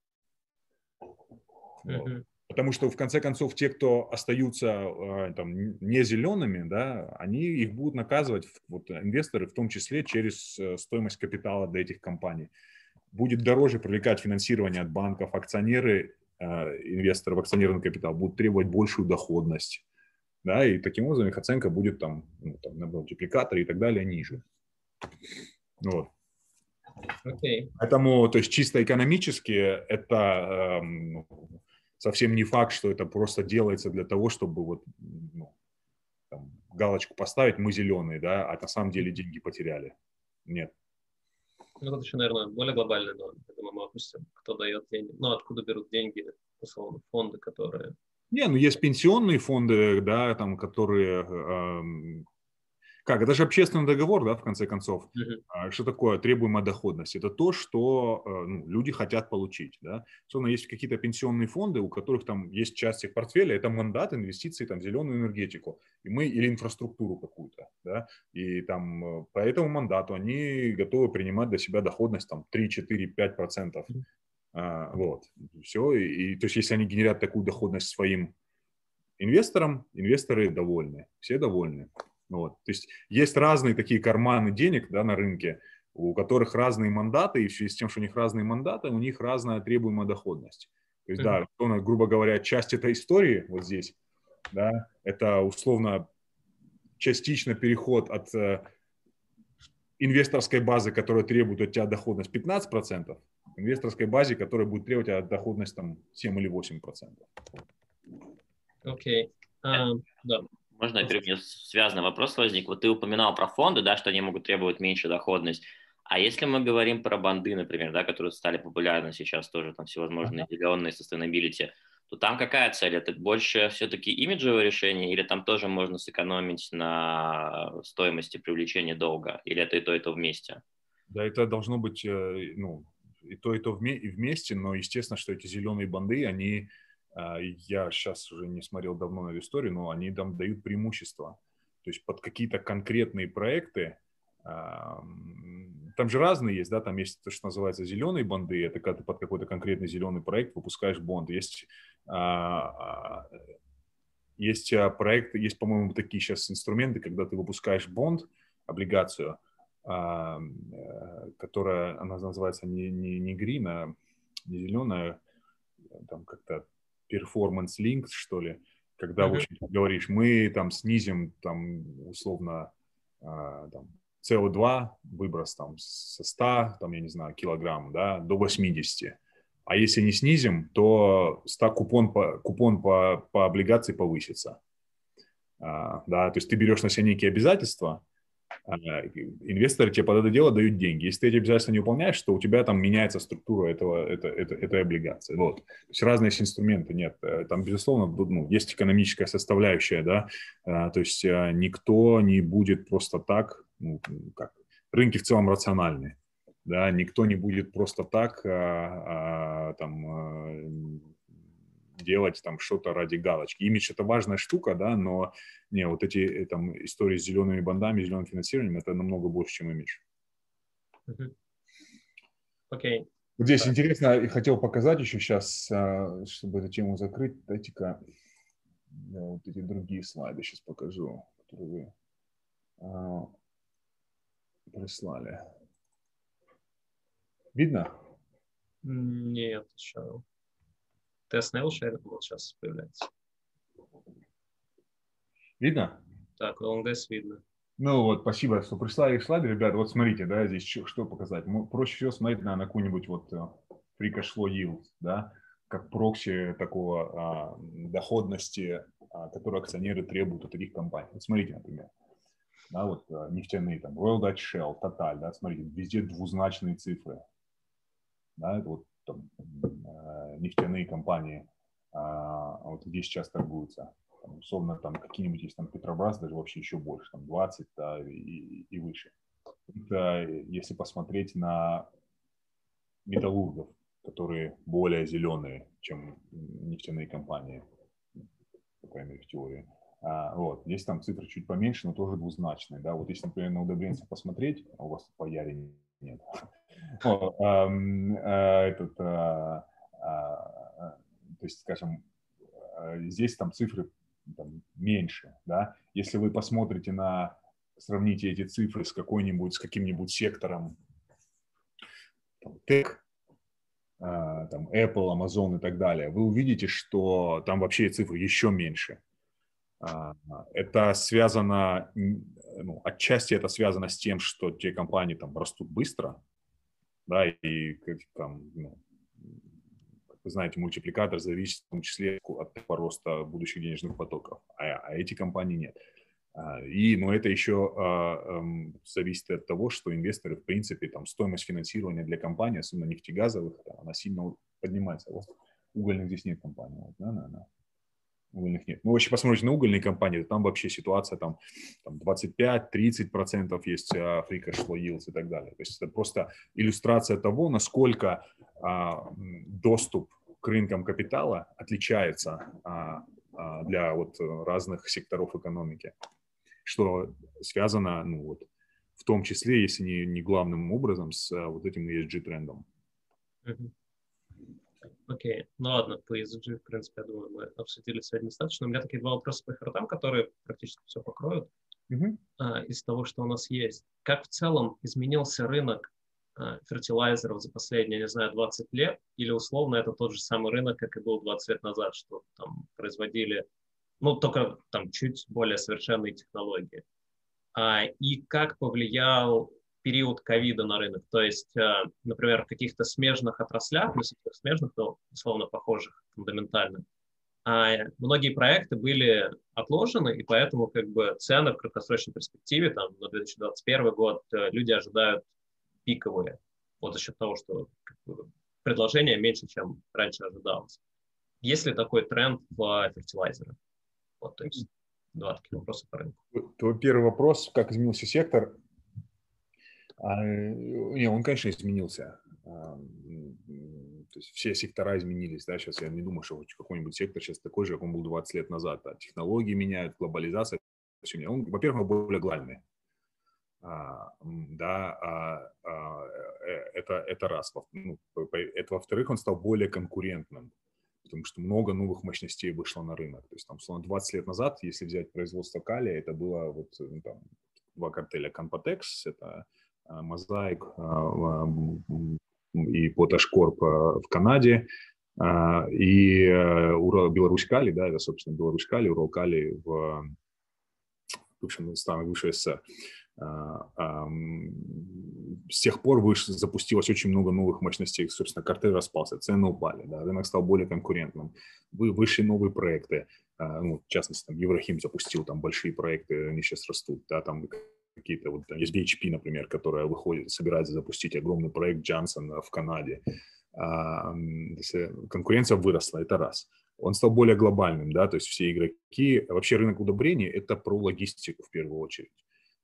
Вот. Потому что, в конце концов, те, кто остаются э, там, не зелеными, да, они их будут наказывать, вот, инвесторы, в том числе через э, стоимость капитала для этих компаний. Будет дороже привлекать финансирование от банков, акционеры, э, инвесторы в акционерный капитал будут требовать большую доходность. Да, и таким образом их оценка будет там, ну, там на мультипликаторе и так далее ниже. Вот. Okay. Поэтому, то есть чисто экономически это э, совсем не факт, что это просто делается для того, чтобы вот ну, там, галочку поставить, мы зеленые, да, а на самом деле деньги потеряли. Нет. Ну, это еще, наверное, более глобальный, но это мы опустим, кто дает деньги, ну, откуда берут деньги, условно, фонды, которые... Не, ну, есть пенсионные фонды, да, там, которые э, как, это же общественный договор, да, в конце концов. Uh-huh. Что такое требуемая доходность? Это то, что э, ну, люди хотят получить, да. Собственно, есть какие-то пенсионные фонды, у которых там есть часть их портфеля, это мандат инвестиций там, в зеленую энергетику, и мы, или инфраструктуру какую-то, да, и там э, по этому мандату они готовы принимать для себя доходность там 3, 4, 5 процентов. А, вот, все, и, и то есть если они генерят такую доходность своим инвесторам, инвесторы довольны, все довольны. Вот. То есть есть разные такие карманы денег да, на рынке, у которых разные мандаты, и в связи с тем, что у них разные мандаты, у них разная требуемая доходность. То есть, да, грубо говоря, часть этой истории вот здесь, да, это условно частично переход от э, инвесторской базы, которая требует от тебя доходность 15%, к инвесторской базе, которая будет требовать от доходность там 7 или 8%. Окей. Okay. Um, да. Можно, во-первых, мне связанный вопрос возник. Вот ты упоминал про фонды, да, что они могут требовать меньшую доходность. А если мы говорим про банды, например, да, которые стали популярны сейчас тоже, там всевозможные ага. зеленые, sustainability, то там какая цель? Это больше все-таки имиджевое решение или там тоже можно сэкономить на стоимости привлечения долга? Или это и то, и то вместе? Да, это должно быть э, ну, и то, и то вместе, но естественно, что эти зеленые банды, они, я сейчас уже не смотрел давно эту историю, но они там дают преимущество. То есть под какие-то конкретные проекты, там же разные есть, да, там есть то, что называется зеленые банды, это когда ты под какой-то конкретный зеленый проект выпускаешь бонд. Есть, а, а, есть проекты, есть, по-моему, такие сейчас инструменты, когда ты выпускаешь бонд, облигацию, а, э, которая, она называется не, не, не green, а не зеленая, там как-то performance linked, что ли, когда, mm-hmm. в общем, говоришь, мы там снизим, там, условно, там, СО2 выброс там со 100, там, я не знаю, килограмм, да, до 80. А если не снизим, то 100 купон по, купон по, по облигации повысится. А, да, то есть ты берешь на себя некие обязательства, а, инвесторы тебе под это дело дают деньги. Если ты эти обязательства не выполняешь, то у тебя там меняется структура этого, это, это, этой облигации. Вот. То есть разные есть инструменты, нет. Э, там, безусловно, ну, есть экономическая составляющая, да, а, то есть а, никто не будет просто так, ну, как, рынки в целом рациональны, да, никто не будет просто так а, а, там а, делать там что-то ради галочки. Имидж – это важная штука, да, но не, вот эти э, там истории с зелеными бандами, зеленым финансированием – это намного больше, чем имидж. Окей. Okay. Вот здесь да. интересно, я хотел показать еще сейчас, а, чтобы эту тему закрыть, дайте-ка я вот эти другие слайды сейчас покажу, которые вы а, прислали. Видно? Нет, еще. Тест Nail вот сейчас появляется. Видно? Так, LongDS видно. Ну вот, спасибо, что прислали слайды, ребята. Вот смотрите, да, здесь что, что показать. Проще всего смотреть на, на какую-нибудь вот э, free cash flow yield, да, как прокси такого а, доходности, а, которую акционеры требуют от таких компаний. Вот смотрите, например, да, вот а, нефтяные, там, Royal Dutch Shell, Total, да, смотрите, везде двузначные цифры, да, это вот там, э, нефтяные компании, а, вот где сейчас торгуются, там, условно, там какие-нибудь есть там Петробрас, даже вообще еще больше, там 20 да, и, и выше. Это если посмотреть на металлургов, которые более зеленые, чем нефтяные компании, по крайней мере, в теории. А, вот. Здесь там цифры чуть поменьше, но тоже двузначные. Да? Вот если, например, на удобренцы посмотреть, а у вас по Яре нет, о, а, этот, а, а, то есть, скажем, здесь там цифры там, меньше, да. Если вы посмотрите на, сравните эти цифры с какой-нибудь, с каким-нибудь сектором, там, tech, там, Apple, Amazon и так далее, вы увидите, что там вообще цифры еще меньше. Это связано, ну, отчасти это связано с тем, что те компании там растут быстро, да, и как там, ну, как вы знаете, мультипликатор зависит в том числе от роста будущих денежных потоков, а, а эти компании нет. А, и, но это еще а, а, зависит от того, что инвесторы, в принципе, там стоимость финансирования для компаний, особенно нефтегазовых, она сильно поднимается. Вот угольных здесь нет компаний. Вот, да, наверное угольных нет. Ну, вообще посмотрите на угольные компании, там вообще ситуация там, там 25-30% есть free cash flow yields и так далее. То есть это просто иллюстрация того, насколько а, доступ к рынкам капитала отличается а, а, для вот разных секторов экономики, что связано, ну вот, в том числе, если не, не главным образом, с вот этим ESG-трендом. Mm-hmm. Окей, ну ладно, по ESG, в принципе, я думаю, мы обсудили сегодня достаточно. У меня такие два вопроса по хертам, которые практически все покроют mm-hmm. а, из того, что у нас есть. Как в целом изменился рынок а, фертилайзеров за последние, не знаю, 20 лет? Или условно это тот же самый рынок, как и был 20 лет назад, что там производили, ну, только там чуть более совершенные технологии? А, и как повлиял период ковида на рынок. То есть, э, например, в каких-то смежных отраслях, совсем смежных, но условно похожих фундаментально, а многие проекты были отложены, и поэтому как бы цены в краткосрочной перспективе, там, на 2021 год, э, люди ожидают пиковые, вот за счет того, что как бы, предложение меньше, чем раньше ожидалось. есть ли такой тренд в фертилайзерах? Вот, то есть два таких вопроса по рынку. Твой первый вопрос, как изменился сектор? А, не, он, конечно, изменился. А, то есть все сектора изменились, да, сейчас я не думаю, что какой-нибудь сектор сейчас такой же, как он был 20 лет назад. Да. Технологии меняют, глобализация. Он, во-первых, более глобальный. А, да, а, а, э, это, это раз. Ну, это во-вторых, он стал более конкурентным потому что много новых мощностей вышло на рынок. То есть, там, условно, 20 лет назад, если взять производство калия, это было вот ну, там, два картеля Conpotex, это Mosaic и Potash Corp в Канаде, и э, Урал, Беларусь Кали, да, это, собственно, Беларусь Кали, Урал Кали в бывшем странах бывшей СССР. А, с тех пор выше, запустилось очень много новых мощностей, собственно, картель распался, цены упали, да, рынок стал более конкурентным, вы, вышли новые проекты, ну, в частности, там, Еврохим запустил там большие проекты, они сейчас растут, да, там какие-то, вот там есть BHP, например, которая выходит, собирается запустить огромный проект Джансон в Канаде, а, конкуренция выросла, это раз. Он стал более глобальным, да, то есть все игроки, вообще рынок удобрений – это про логистику в первую очередь.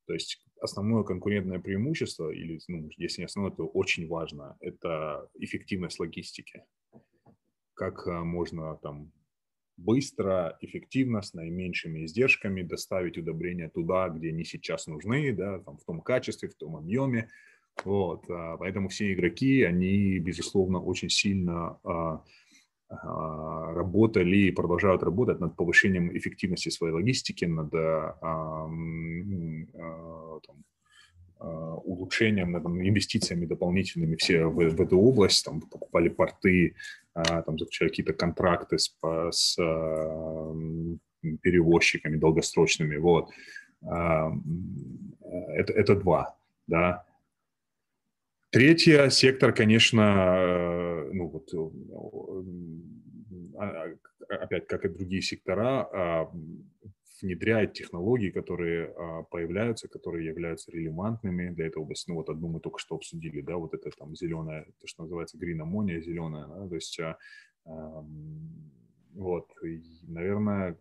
То есть основное конкурентное преимущество, или ну, если не основное, то очень важно, это эффективность логистики. Как а, можно там быстро, эффективно, с наименьшими издержками доставить удобрения туда, где они сейчас нужны, да, там, в том качестве, в том объеме. Вот, а, поэтому все игроки, они, безусловно, очень сильно а, а, работали и продолжают работать над повышением эффективности своей логистики, над там, улучшением, над инвестициями дополнительными все в, в эту область, там покупали порты, там заключали какие-то контракты с, с перевозчиками долгосрочными, вот. Это, это два, да. Третье, сектор, конечно, ну вот, а, а, опять, как и другие сектора, а, внедряет технологии, которые появляются, которые являются релевантными для этой области. Ну вот одну мы только что обсудили, да, вот это там зеленая, то, что называется green ammonia, зеленая, да, то есть вот, и, наверное,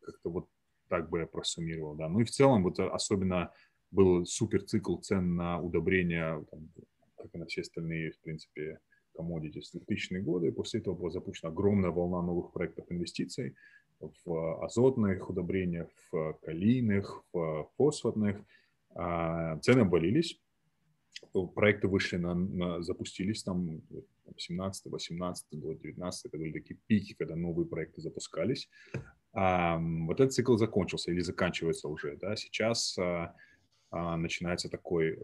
как-то вот так бы я просуммировал, да. Ну и в целом вот особенно был супер цикл цен на удобрения там, как и на все остальные, в принципе, commodities в 2000-е годы. После этого была запущена огромная волна новых проектов инвестиций в азотных удобрениях, в калийных, в фосфатных. А, цены обвалились, проекты вышли на, на запустились там 17, 18 год, 19 это были такие пики, когда новые проекты запускались. А, вот этот цикл закончился или заканчивается уже, да, сейчас а, а, начинается такой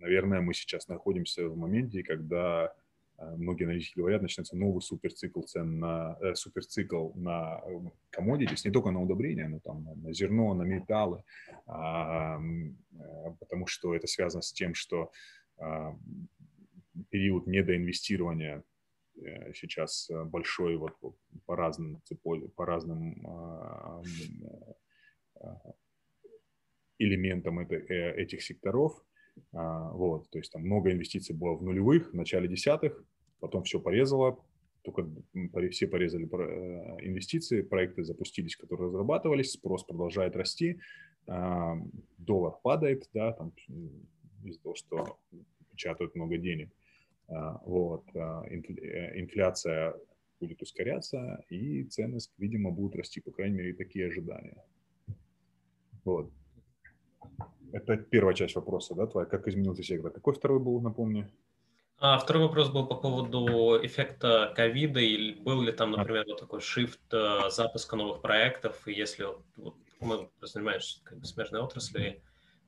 наверное, мы сейчас находимся в моменте, когда многие аналитики говорят, начнется новый суперцикл цен на э, суперцикл на commodities, не только на удобрения, но там на зерно, на металлы, а, э, потому что это связано с тем, что а, период недоинвестирования сейчас большой вот по разным по разным а, элементам это, этих секторов, а, вот, то есть там много инвестиций было в нулевых, в начале десятых, потом все порезало, только все порезали э, инвестиции, проекты запустились, которые разрабатывались, спрос продолжает расти, а, доллар падает, да, там из-за того, что печатают много денег. А, вот, э, инфляция будет ускоряться, и цены, видимо, будут расти, по крайней мере, такие ожидания. Вот. Это первая часть вопроса, да, твоя, как изменился сектор. Какой второй был, напомни? А второй вопрос был по поводу эффекта ковида, и был ли там, например, вот такой shift э, запуска новых проектов, и если вот, мы занимаемся как бы смежной отраслью,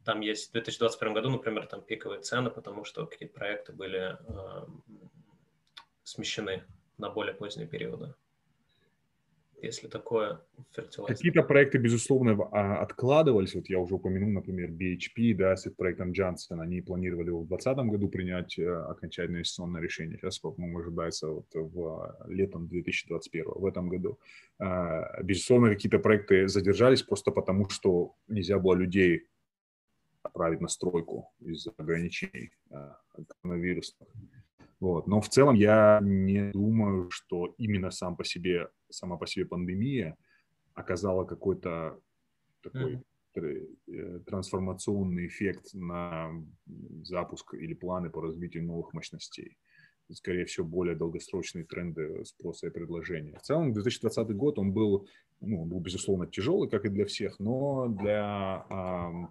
там есть в 2021 году, например, там пиковые цены, потому что какие-то проекты были э, смещены на более поздние периоды если такое фертилайзер. Какие-то проекты, безусловно, а, откладывались. Вот я уже упомянул, например, BHP, да, с проектом Johnson. Они планировали в 2020 году принять э, окончательное инвестиционное решение. Сейчас, по-моему, ожидается вот в летом 2021, в этом году. А, безусловно, какие-то проекты задержались просто потому, что нельзя было людей отправить на стройку из-за ограничений а, коронавирусных. Вот. Но в целом я не думаю, что именно сам по себе, сама по себе пандемия оказала какой-то такой mm-hmm. трансформационный эффект на запуск или планы по развитию новых мощностей скорее всего, более долгосрочные тренды спроса и предложения. В целом, 2020 год, он был, ну, он был, безусловно, тяжелый, как и для всех, но для,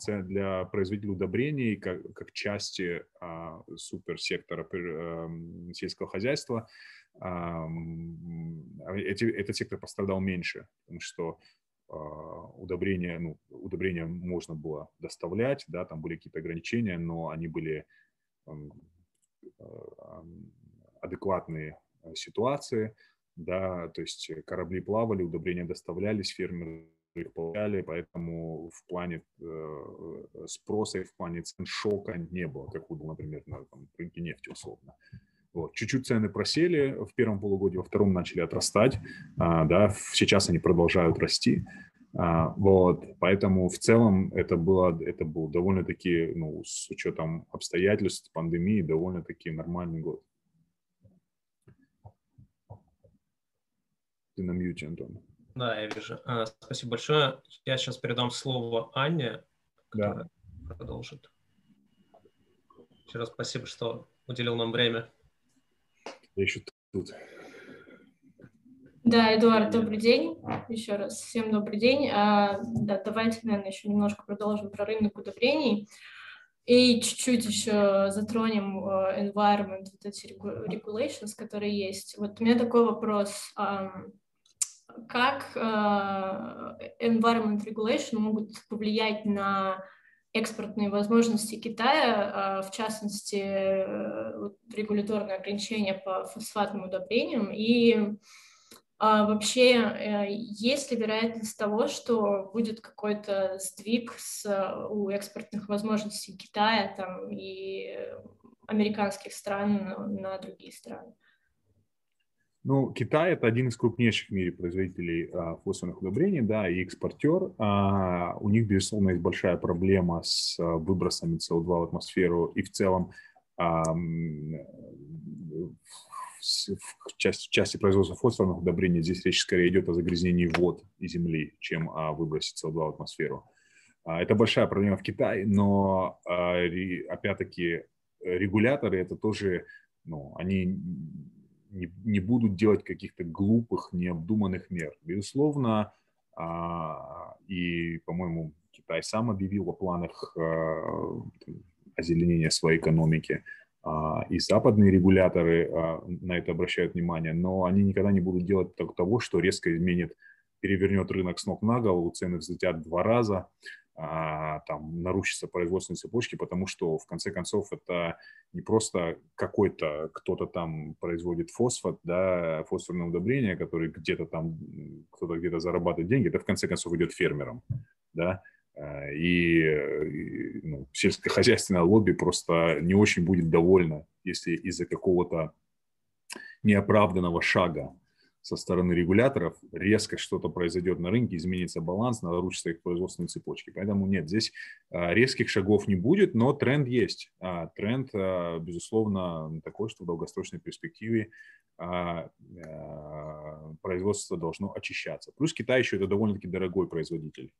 для производителей удобрений, как, как части а, суперсектора сельского хозяйства, эти, этот сектор пострадал меньше, потому что удобрения, ну, удобрения можно было доставлять, да, там были какие-то ограничения, но они были адекватные ситуации, да, то есть корабли плавали, удобрения доставлялись, фермеры их получали, поэтому в плане э, спроса и в плане цен шока не было, как было, например, на там, рынке нефти условно. Вот. Чуть-чуть цены просели в первом полугодии, во втором начали отрастать, а, да, сейчас они продолжают расти. А, вот, поэтому в целом это было, это был довольно-таки, ну, с учетом обстоятельств пандемии, довольно-таки нормальный год. Ты на мьюте, Антон. Да, я вижу. А, спасибо большое. Я сейчас передам слово Анне, которая да. продолжит. Еще раз спасибо, что уделил нам время. Я еще тут. Да, Эдуард, добрый день. Еще раз всем добрый день. А, да, давайте, наверное, еще немножко продолжим про рынок удобрений. И чуть-чуть еще затронем uh, environment, вот эти regulations, которые есть. Вот у меня такой вопрос. Как э, environment regulation могут повлиять на экспортные возможности Китая, э, в частности, э, регуляторные ограничения по фосфатным удобрениям, и вообще есть ли вероятность того, что будет какой-то сдвиг с, у экспортных возможностей Китая там, и американских стран на другие страны? Ну, Китай – это один из крупнейших в мире производителей а, фосфорных удобрений, да, и экспортер. А, у них, безусловно, есть большая проблема с а, выбросами СО2 в атмосферу и в целом а, в, в, части, в части производства фосфорных удобрений здесь речь скорее идет о загрязнении вод и земли, чем о выбросе СО2 в атмосферу. А, это большая проблема в Китае, но, а, опять-таки, регуляторы – это тоже, ну, они не, не будут делать каких-то глупых, необдуманных мер. Безусловно, а, и, по-моему, Китай сам объявил о планах а, озеленения своей экономики, а, и западные регуляторы на это обращают внимание, но они никогда не будут делать того, что резко изменит, перевернет рынок с ног на голову, цены взлетят в два раза, там нарушится производственные цепочки, потому что в конце концов это не просто какой-то кто-то там производит фосфат, да, фосфорное удобрение, который где-то там кто-то где-то зарабатывает деньги, это в конце концов идет фермерам, да, а, и, и ну, сельскохозяйственное лобби просто не очень будет довольно, если из-за какого-то неоправданного шага со стороны регуляторов резко что-то произойдет на рынке, изменится баланс, нарушится их производственные цепочки. Поэтому нет, здесь а, резких шагов не будет, но тренд есть. А, тренд, а, безусловно, такой, что в долгосрочной перспективе производство должно очищаться. Плюс Китай еще это довольно-таки дорогой производитель.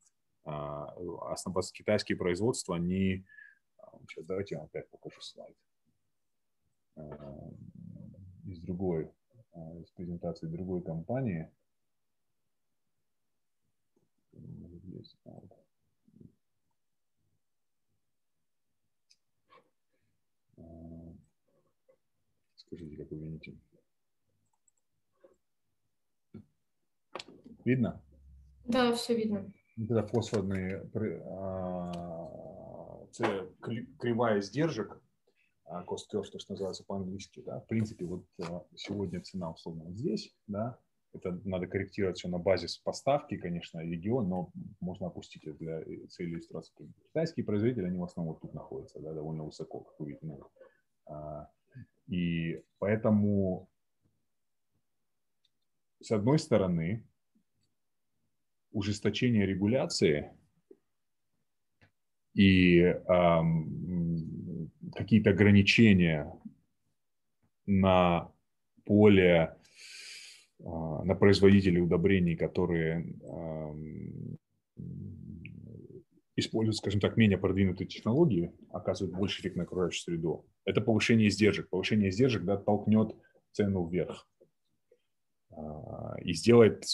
Основно китайские производства, они... Сейчас давайте я опять покажу слайд. Из другой из презентации другой компании. Скажите, как вы видите. Видно? Да, все видно. Это фосфорные а, кривая сдержек cost curve, то, что называется по-английски, да, в принципе, вот а, сегодня цена условно вот здесь, да, это надо корректировать все на базе поставки, конечно, регион, но можно опустить это для цели иллюстрации. Китайские производители, они в основном вот тут находятся, да, довольно высоко, как вы видите. А, и поэтому, с одной стороны, ужесточение регуляции и какие-то ограничения на поле, а, на производителей удобрений, которые используют, скажем так, менее продвинутые технологии, оказывают больше эффект на окружающую среду. Это повышение издержек. Повышение издержек да, толкнет цену вверх а, и сделает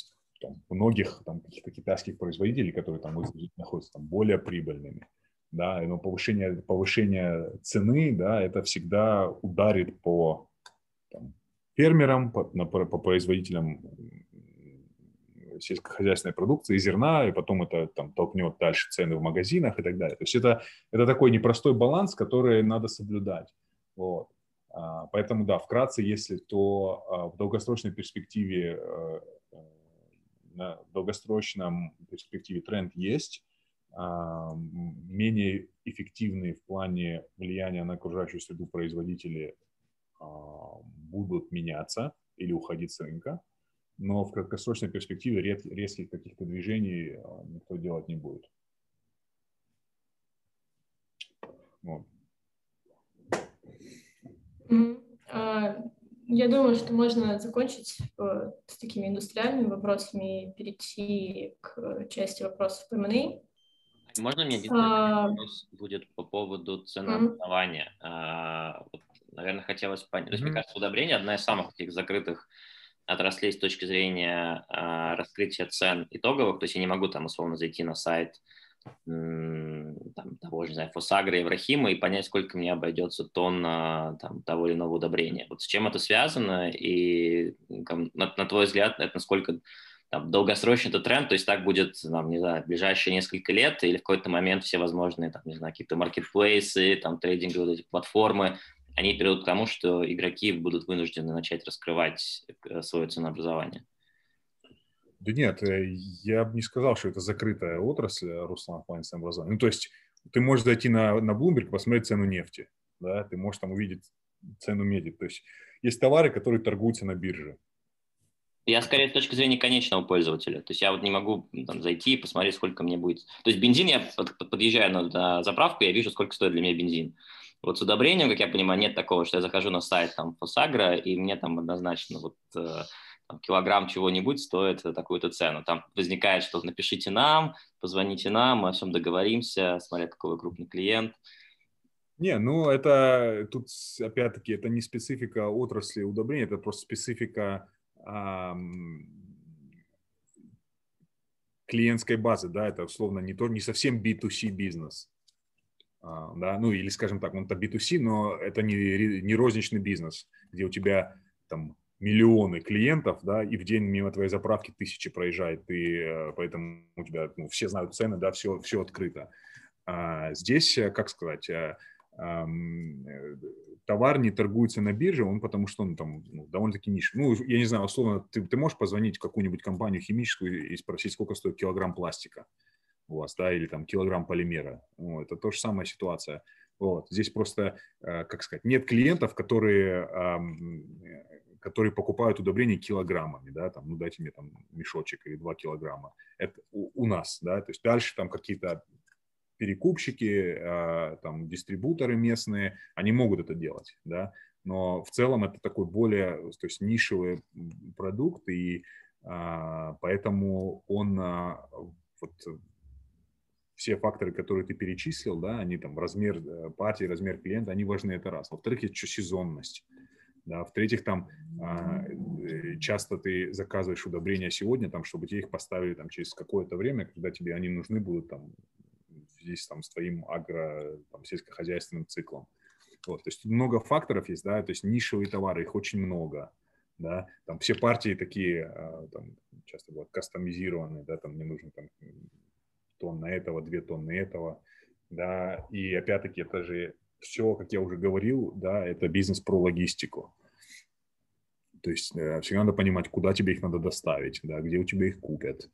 там, многих там, каких-то китайских производителей, которые там находятся там, более прибыльными. Да, но повышение, повышение цены, да, это всегда ударит по там, фермерам, по, на, по производителям сельскохозяйственной продукции, зерна, и потом это там толкнет дальше цены в магазинах и так далее. То есть это, это такой непростой баланс, который надо соблюдать. Вот. А, поэтому, да, вкратце, если то а, в долгосрочной перспективе, э, э, на долгосрочном перспективе тренд есть, менее эффективные в плане влияния на окружающую среду производители будут меняться или уходить с рынка но в краткосрочной перспективе резких каких-то движений а, никто делать не будет. Вот. А, я думаю, что можно закончить э, с такими индустриальными вопросами и перейти к части вопросов по M&A. Можно мне а... вопрос будет по поводу ценообразования? Mm-hmm. А, вот, наверное, хотелось понять. То есть, мне кажется, удобрение одна из самых таких закрытых отраслей с точки зрения э, раскрытия цен итоговых, то есть я не могу там условно зайти на сайт там, того же, не знаю, Фосагра, Еврахима и понять, сколько мне обойдется тонна там, того или иного удобрения. Вот с чем это связано и на, на твой взгляд, это насколько там, долгосрочный это тренд, то есть так будет, там, не знаю, ближайшие несколько лет или в какой-то момент все возможные, там, не знаю, какие-то маркетплейсы, там, трейдинговые вот эти платформы, они приведут к тому, что игроки будут вынуждены начать раскрывать э, свое ценообразование. Да нет, э, я бы не сказал, что это закрытая отрасль, Руслан, в плане ценообразования. Ну, то есть ты можешь зайти на, на Bloomberg, посмотреть цену нефти, да, ты можешь там увидеть цену меди. То есть есть товары, которые торгуются на бирже. Я скорее с точки зрения конечного пользователя. То есть я вот не могу там, зайти и посмотреть, сколько мне будет. То есть бензин, я подъезжаю на заправку, я вижу, сколько стоит для меня бензин. Вот с удобрением, как я понимаю, нет такого, что я захожу на сайт там Фосагра, и мне там однозначно вот э, там, килограмм чего-нибудь стоит такую-то цену. Там возникает, что напишите нам, позвоните нам, мы о всем договоримся, смотря какой вы крупный клиент. Не, ну это тут опять-таки это не специфика отрасли удобрений, это просто специфика клиентской базы, да, это условно не то, не совсем B2C бизнес. А, да, ну или, скажем так, он это B2C, но это не, не розничный бизнес, где у тебя там миллионы клиентов, да, и в день мимо твоей заправки тысячи проезжает, и э, поэтому у тебя ну, все знают цены, да, все, все открыто. А здесь, э, как сказать, а, товар не торгуется на бирже, он потому что он там ну, довольно-таки ниш. Ну, я не знаю, условно, ты, ты можешь позвонить в какую-нибудь компанию химическую и спросить, сколько стоит килограмм пластика у вас, да, или там килограмм полимера. Вот, это то же самая ситуация. Вот. Здесь просто, э, как сказать, нет клиентов, которые, которые покупают удобрения килограммами, да, там, ну дайте мне там мешочек или два килограмма. Это у, у нас, да, то есть дальше там какие-то перекупщики, а, там дистрибуторы местные, они могут это делать, да, но в целом это такой более, то есть нишевый продукт, и а, поэтому он а, вот все факторы, которые ты перечислил, да, они там размер э, партии, размер клиента, они важны, это раз. Во-вторых, еще сезонность. Да, в-третьих, там э, часто ты заказываешь удобрения сегодня, там, чтобы тебе их поставили там через какое-то время, когда тебе они нужны будут там здесь там с твоим агро, там, сельскохозяйственным циклом. Вот, то есть много факторов есть, да, то есть нишевые товары, их очень много, да, там все партии такие, а, там, часто бывают кастомизированные, да, там не нужно там тонна этого, две тонны этого, да, и опять-таки это же все, как я уже говорил, да, это бизнес про логистику. То есть э, всегда надо понимать, куда тебе их надо доставить, да, где у тебя их купят.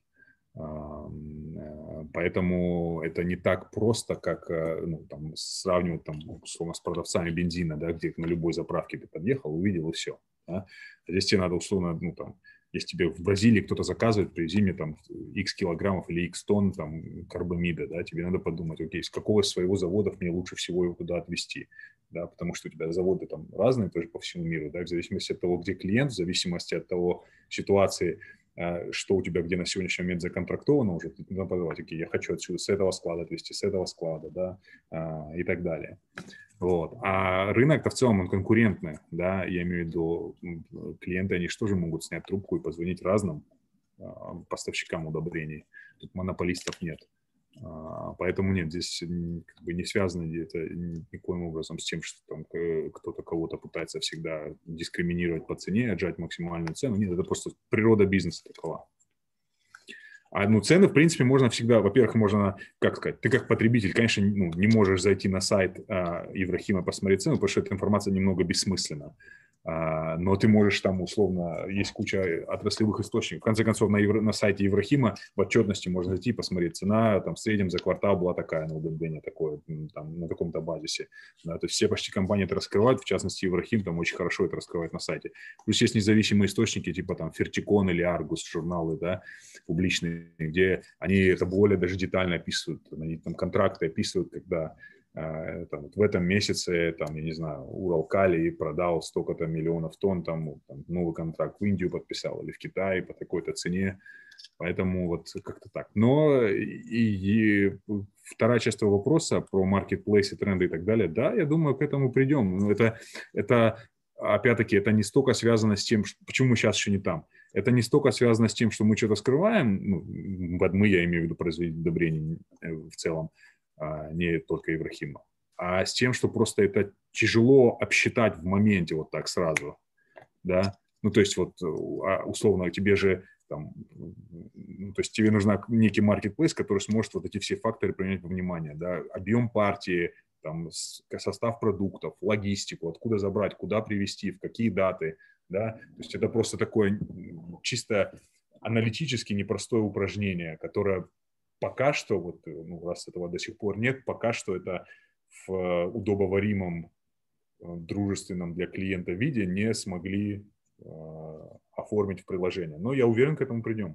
Э, поэтому это не так просто, как э, ну, там, сравнивать там, условно, с продавцами бензина, да, где на любой заправке ты подъехал, увидел и все. Да. А здесь тебе надо условно ну, там, если тебе в Бразилии кто-то заказывает, привези мне там x килограммов или x тонн там карбамида, да, тебе надо подумать, окей, с какого своего завода мне лучше всего его туда отвезти, да, потому что у тебя заводы там разные тоже по всему миру, да, в зависимости от того, где клиент, в зависимости от того ситуации, а, что у тебя где на сегодняшний момент законтрактовано уже, ты подумать, окей, я хочу отсюда с этого склада отвезти, с этого склада, да, а, и так далее. Вот. А рынок-то в целом он конкурентный, да, я имею в виду, клиенты, они что же могут снять трубку и позвонить разным а, поставщикам удобрений. Тут монополистов нет. А, поэтому нет, здесь как бы не связано это никоим образом с тем, что там кто-то кого-то пытается всегда дискриминировать по цене, отжать максимальную цену. Нет, это просто природа бизнеса такова. А ну, цены, в принципе, можно всегда, во-первых, можно, как сказать, ты как потребитель, конечно, ну, не можешь зайти на сайт а, Еврахима посмотреть цену, потому что эта информация немного бессмысленна. А, но ты можешь там условно, есть куча отраслевых источников. В конце концов, на, Евро, на сайте Еврахима в отчетности можно зайти и посмотреть, цена там в среднем за квартал была такая на удобрение, такое, там, на таком-то базисе. Да, то есть все почти компании это раскрывают, в частности, Еврахим там очень хорошо это раскрывает на сайте. Плюс есть независимые источники, типа там Фертикон или Аргус, журналы, да, публичные, где они это более даже детально описывают, они там контракты описывают, когда там, вот в этом месяце, там, я не знаю, Уралкали продал столько-то миллионов тонн, там, там новый контракт в Индию подписал или в Китае по такой-то цене, поэтому вот как-то так. Но и, и вторая часть этого вопроса про маркетплейсы, тренды и так далее, да, я думаю, к этому придем. Но это, это опять-таки, это не столько связано с тем, почему мы сейчас еще не там. Это не столько связано с тем, что мы что-то скрываем, ну, мы, я имею в виду производитель удобрений э, в целом, не только Ибрахима, а с тем, что просто это тяжело обсчитать в моменте вот так сразу, да, ну, то есть вот а, условно тебе же там, ну, то есть тебе нужна некий маркетплейс, который сможет вот эти все факторы принять во внимание, да, объем партии, там, состав продуктов, логистику, откуда забрать, куда привезти, в какие даты, да, то есть это просто такое чисто аналитически непростое упражнение, которое пока что, вот, э, ну, раз этого до сих пор нет, пока что это в э, удобоваримом, э, дружественном для клиента виде не смогли э, оформить в приложение. Но я уверен, к этому придем.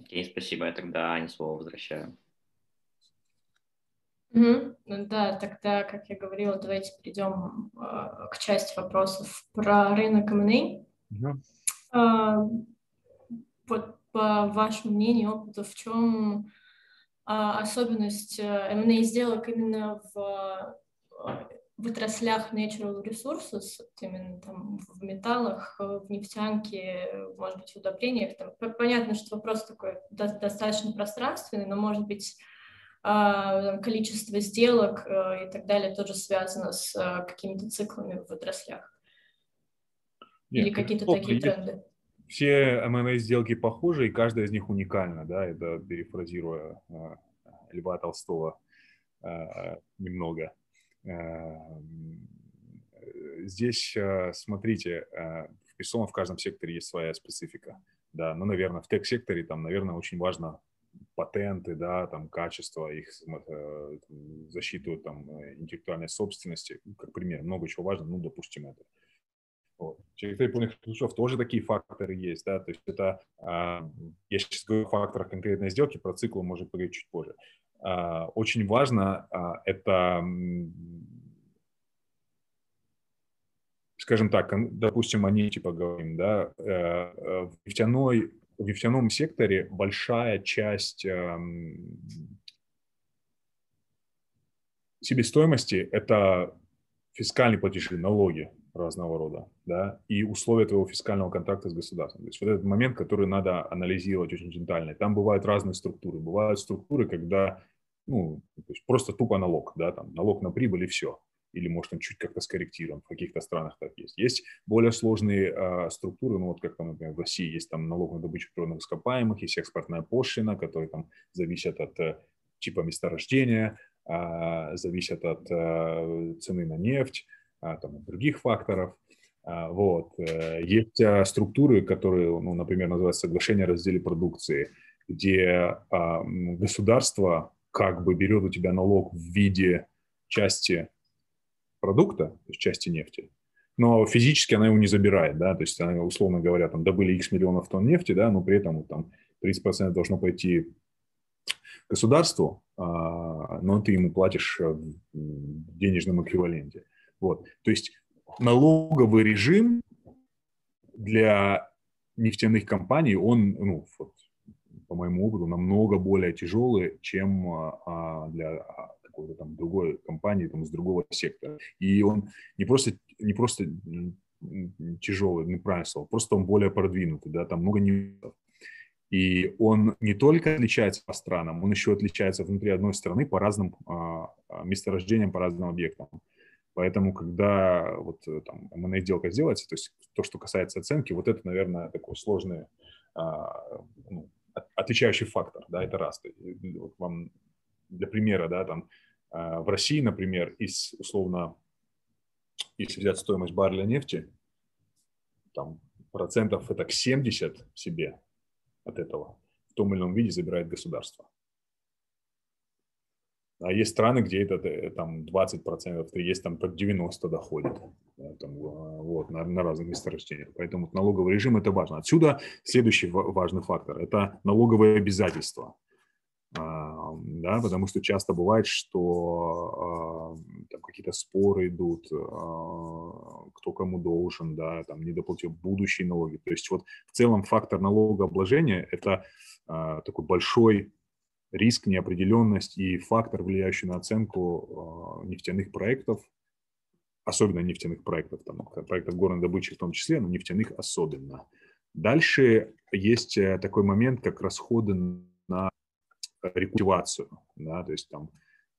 Окей, спасибо. Я тогда Ане слово возвращаю. Угу. Да, тогда, как я говорила, давайте перейдем э, к части вопросов про рынок M&A. Угу. Э, вот по вашему мнению, опыту, в чем а, особенность M&A э, сделок именно в, э, в отраслях natural resources, именно там в металлах, в нефтянке, может быть, в удобрениях. Там, понятно, что вопрос такой достаточно пространственный, но, может быть, а, количество сделок э, и так далее тоже связано с какими-то циклами в отраслях. Нет, Или какие-то такие тренды все M&A сделки похожи, и каждая из них уникальна, да, это перефразируя э, Льва Толстого э, немного. Э, здесь, смотрите, безусловно, в каждом секторе есть своя специфика, да, но, наверное, в тех-секторе там, наверное, очень важно патенты, да, там, качество, их защиту там, интеллектуальной собственности, как пример, много чего важно, ну, допустим, это. Вот. Через трипольных ключов тоже такие факторы есть, да, то есть это, а, я сейчас говорю о факторах конкретной сделки, про цикл может поговорить чуть позже. А, очень важно а, это, скажем так, допустим, они типа говорим, да, э, э, в нефтяной, в нефтяном секторе большая часть эм, себестоимости – это фискальные платежи, налоги, разного рода, да, и условия твоего фискального контракта с государством. То есть вот этот момент, который надо анализировать очень детально. Там бывают разные структуры. Бывают структуры, когда, ну, то есть просто тупо налог, да, там, налог на прибыль и все. Или, может, он чуть как-то скорректирован. В каких-то странах так есть. Есть более сложные э, структуры, ну, вот как там, например, в России есть там налог на добычу природных ископаемых, есть экспортная пошлина, которые там зависят от э, типа месторождения, э, зависят от э, цены на нефть, а, там, других факторов. А, вот. Э, есть а, структуры, которые, ну, например, называются соглашение о разделе продукции, где государство как бы берет у тебя налог в виде части продукта, то есть части нефти, но физически она его не забирает, да, то есть, она, условно говоря, там добыли X миллионов тонн нефти, да, но при этом там 30% должно пойти государству, а, но ты ему платишь в денежном эквиваленте. Вот. То есть налоговый режим для нефтяных компаний, он, ну, вот, по моему опыту, намного более тяжелый, чем а, для какой-то там другой компании, там, из другого сектора. И он не просто, не просто тяжелый, неправильно слово, просто он более продвинутый, да, там много нюансов. И он не только отличается по странам, он еще отличается внутри одной страны по разным а, а месторождениям, по разным объектам. Поэтому, когда вот э, там M&A сделка сделается, то есть то, что касается оценки, вот это, наверное, такой сложный, а, ну, отличающий фактор, да, это раз. Вот вам для примера, да, там а, в России, например, из условно, если взять стоимость барреля нефти, там процентов это к 70 себе от этого в том или ином виде забирает государство. А есть страны, где это э, там 20%, то есть там под 90 доходит там, а, вот, на, на разных месторождениях. Поэтому налоговый режим – это важно. Отсюда следующий важный фактор – это налоговые обязательства. А, да, потому что часто бывает, что там какие-то споры идут, кто кому должен, да, там не доплатил будущие налоги. То есть вот в целом фактор налогообложения – это такой большой риск, неопределенность и фактор, влияющий на оценку э, нефтяных проектов, особенно нефтяных проектов, там, проектов горной добычи в том числе, но нефтяных особенно. Дальше есть э, такой момент, как расходы на рекультивацию, да, то есть там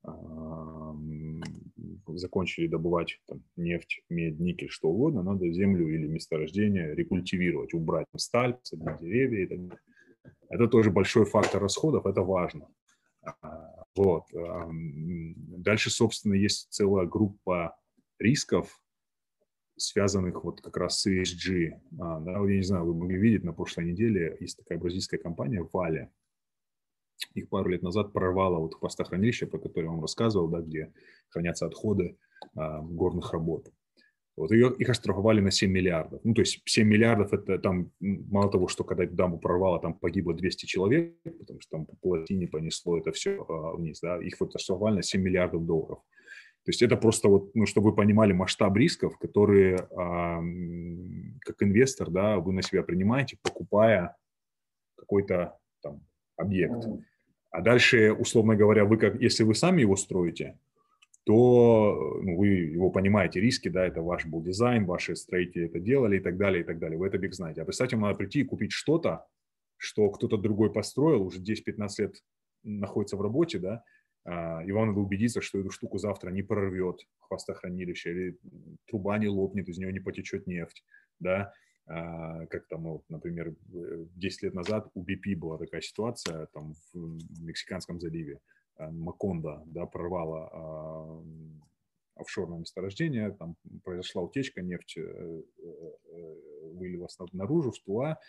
э, закончили добывать там, нефть, медь, никель, что угодно, надо землю или месторождение рекультивировать, убрать сталь, деревья и так далее. Это тоже большой фактор расходов, это важно. А, вот. Дальше, собственно, есть целая группа рисков, связанных вот как раз с ESG. А, да, я не знаю, вы могли видеть, на прошлой неделе есть такая бразильская компания Валя. Их пару лет назад прорвало вот хвостохранилище, про которое я вам рассказывал, да, где хранятся отходы а, горных работ. Вот, ее, их оштрафовали на 7 миллиардов. Ну, то есть 7 миллиардов – это там мало того, что когда эту дамбу прорвало, там погибло 200 человек, потому что там по плотине понесло это все а, вниз, да, их вот оштрафовали на 7 миллиардов долларов. То есть это просто вот, ну, чтобы вы понимали масштаб рисков, которые а, как инвестор, да, вы на себя принимаете, покупая какой-то там объект. А дальше, условно говоря, вы как, если вы сами его строите, то ну, вы его понимаете, риски, да, это ваш был дизайн, ваши строители это делали и так далее, и так далее. Вы это бег знаете. А представьте, надо прийти и купить что-то, что кто-то другой построил, уже 10-15 лет находится в работе, да, а, и вам надо убедиться, что эту штуку завтра не прорвет хвостохранилище, или труба не лопнет, из нее не потечет нефть, да, а, как там, вот, например, 10 лет назад у BP была такая ситуация там в Мексиканском заливе, Э, Маконда да, прорвала а, офшорное месторождение, там произошла утечка, нефть э, э, вылилась наружу, всплыла.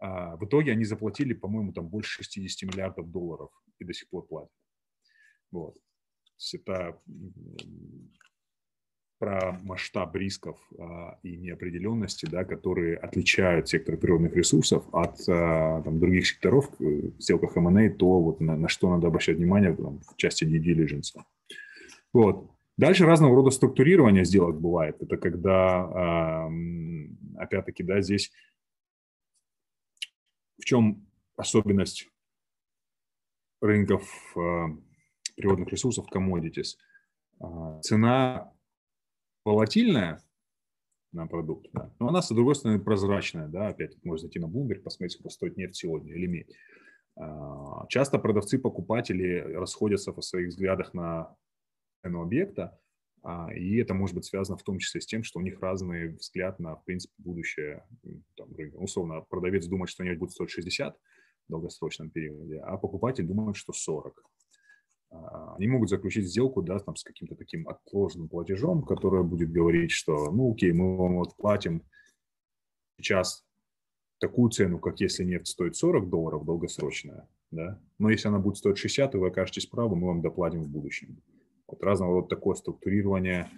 А, в итоге они заплатили, по-моему, там больше 60 миллиардов долларов и до сих пор платят. Вот. Это про масштаб рисков а, и неопределенности, да, которые отличают сектор природных ресурсов от а, там, других секторов э, в сделках M&A, то вот на, на что надо обращать внимание там, в части due diligence. Вот. Дальше разного рода структурирование сделок бывает. Это когда, а, опять-таки, да, здесь в чем особенность рынков а, природных ресурсов, commodities? А, цена волатильная на продукт, да, но она, с другой стороны, прозрачная, да, опять можно зайти на Bloomberg, посмотреть, сколько стоит нефть сегодня или медь. А, часто продавцы-покупатели расходятся в своих взглядах на цену объекта, а, и это может быть связано в том числе с тем, что у них разный взгляд на, в принципе, будущее там, рынка. Условно, продавец думает, что нефть будет стоить 60 в долгосрочном периоде, а покупатель думает, что 40. А, они могут заключить сделку да, там, с каким-то таким отложенным платежом, которое будет говорить, что, ну, окей, мы вам вот платим сейчас такую цену, как если нефть стоит 40 долларов долгосрочная, да, но если она будет стоить 60, и вы окажетесь правы, мы вам доплатим в будущем. Вот разного рода такое структурирование,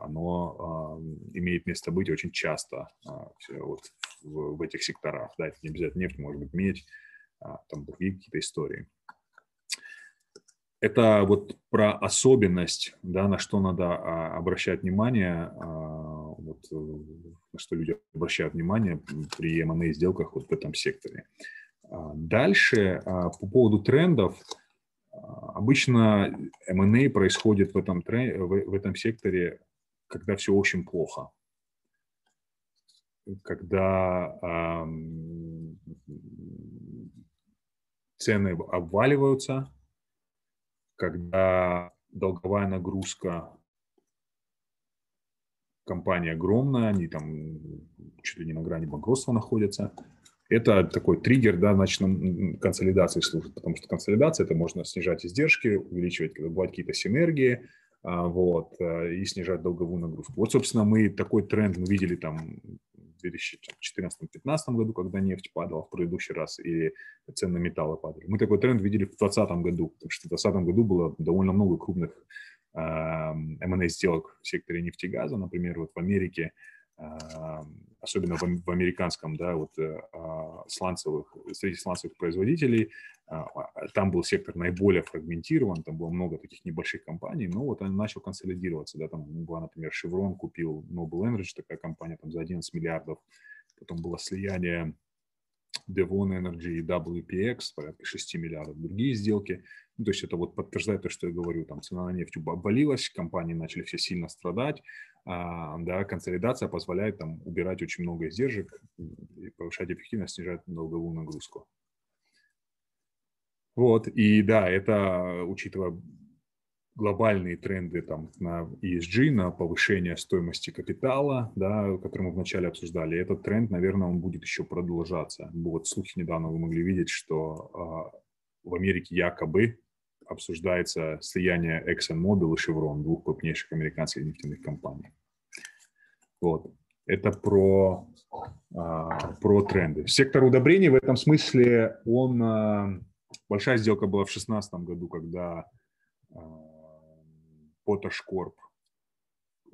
оно имеет место быть очень часто вот в этих секторах. Да, это не обязательно нефть, может быть медь, там другие какие-то истории. Это вот про особенность, да, на что надо обращать внимание, вот, э, на что люди обращают внимание при M&A сделках вот в этом секторе. Дальше по поводу трендов – Обычно M&A происходит в этом, в этом секторе, когда все очень плохо. Когда цены обваливаются, когда долговая нагрузка компании огромная, они там чуть ли не на грани банкротства находятся – это такой триггер, да, значит, консолидации служит, потому что консолидация – это можно снижать издержки, увеличивать, бывают какие-то синергии, а, вот, э, и снижать долговую нагрузку. Вот, собственно, мы такой тренд мы видели там 2014-2015 году, когда нефть падала в предыдущий раз, и цены на металлы падали. Мы такой тренд видели в 2020 году, потому что в 2020 году было довольно много крупных M&A сделок в секторе нефтегаза, например, вот в Америке особенно в, американском, да, вот э, а, сланцевых, среди сланцевых производителей, а, а, там был сектор наиболее фрагментирован, там было много таких небольших компаний, но вот он начал консолидироваться, да, там была, например, Chevron купил Noble Energy, такая компания там за 11 миллиардов, потом было слияние Devon Energy и WPX, порядка 6 миллиардов, другие сделки. То есть это вот подтверждает то, что я говорю, там цена на нефть обвалилась, компании начали все сильно страдать, а, да, консолидация позволяет там убирать очень много издержек повышать эффективность, снижать долговую нагрузку. Вот, и да, это, учитывая глобальные тренды там, на ESG, на повышение стоимости капитала, да, который мы вначале обсуждали, этот тренд, наверное, он будет еще продолжаться. Вот слухи недавно вы могли видеть, что э, в Америке якобы обсуждается слияние ExxonMobil и Chevron, двух крупнейших американских нефтяных компаний. Вот. Это про, а, про тренды. Сектор удобрений в этом смысле, он... А, большая сделка была в 2016 году, когда Potash Corp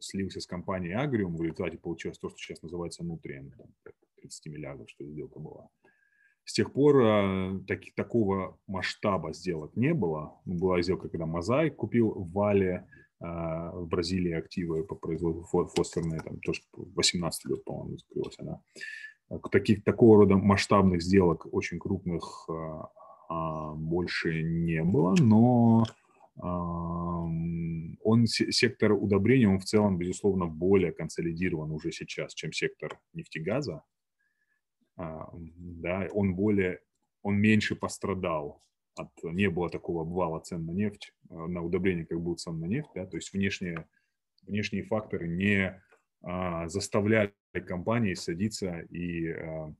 слился с компанией Agrium, в результате получилось то, что сейчас называется Nutrien, 30 миллиардов, что сделка была. С тех пор э, так, такого масштаба сделок не было. Была сделка, когда Мозаик купил в Вале э, в Бразилии активы по производству фосфорные, там тоже 18 год, по-моему, закрылась она. Таких, такого рода масштабных сделок, очень крупных, больше не было, но он, сектор удобрения, он в целом, безусловно, более консолидирован уже сейчас, чем сектор нефтегаза. А, да, он более, он меньше пострадал от, не было такого обвала цен на нефть, а, на удобрение, как был цен на нефть, да, то есть внешние, внешние факторы не а, заставляли компании садиться и а,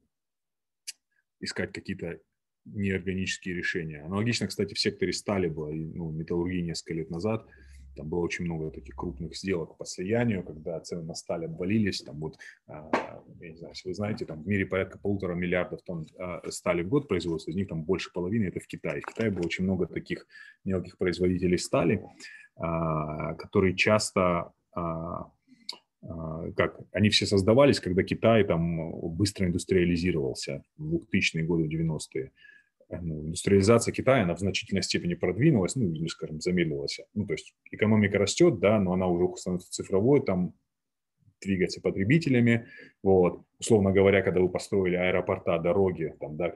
искать какие-то неорганические решения. Аналогично, кстати, в секторе стали было, ну, металлургии несколько лет назад – там было очень много таких крупных сделок по слиянию, когда цены на сталь обвалились. Там вот, а, я не знаю, если вы знаете, там в мире порядка полутора миллиардов тонн а, стали в год производства, из них там больше половины это в Китае. В Китае было очень много таких мелких производителей стали, а, которые часто как они все создавались, когда Китай там быстро индустриализировался в 2000-е годы, 90-е ну, индустриализация Китая, она в значительной степени продвинулась, ну, или, скажем, замедлилась. Ну, то есть экономика растет, да, но она уже становится цифровой, там двигается потребителями, вот. Условно говоря, когда вы построили аэропорта, дороги, там, да,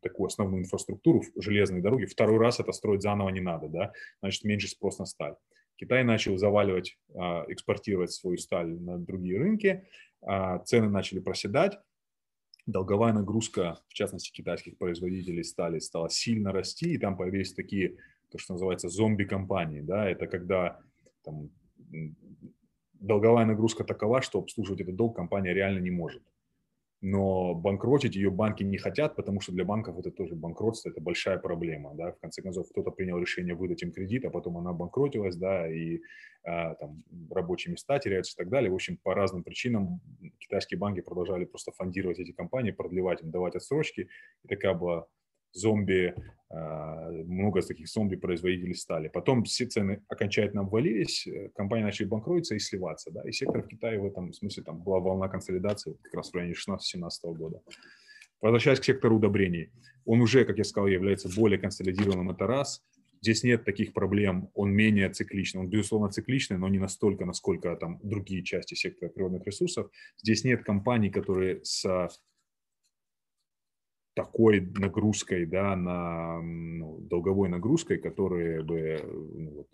такую основную инфраструктуру, железные дороги, второй раз это строить заново не надо, да, значит, меньше спрос на сталь. Китай начал заваливать, а, экспортировать свою сталь на другие рынки, а, цены начали проседать, долговая нагрузка, в частности, китайских производителей стали, стала сильно расти, и там появились такие, то, что называется, зомби-компании. Да? Это когда там, долговая нагрузка такова, что обслуживать этот долг компания реально не может но банкротить ее банки не хотят, потому что для банков это тоже банкротство, это большая проблема, да, в конце концов кто-то принял решение выдать им кредит, а потом она банкротилась, да, и а, там рабочие места теряются и так далее, в общем, по разным причинам китайские банки продолжали просто фондировать эти компании, продлевать им, давать отсрочки, и такая была зомби, а, много таких зомби-производителей стали. Потом все цены окончательно обвалились, э, компании начали банкротиться и сливаться. Да? И сектор в Китае в этом смысле там была волна консолидации как раз в районе 16-17 года. Возвращаясь к сектору удобрений, он уже, как я сказал, является более консолидированным, это раз. Здесь нет таких проблем, он менее цикличный. Он, безусловно, цикличный, но не настолько, насколько там другие части сектора природных ресурсов. Здесь нет компаний, которые с такой нагрузкой, да, на ну, долговой нагрузкой, которые бы ну, вот,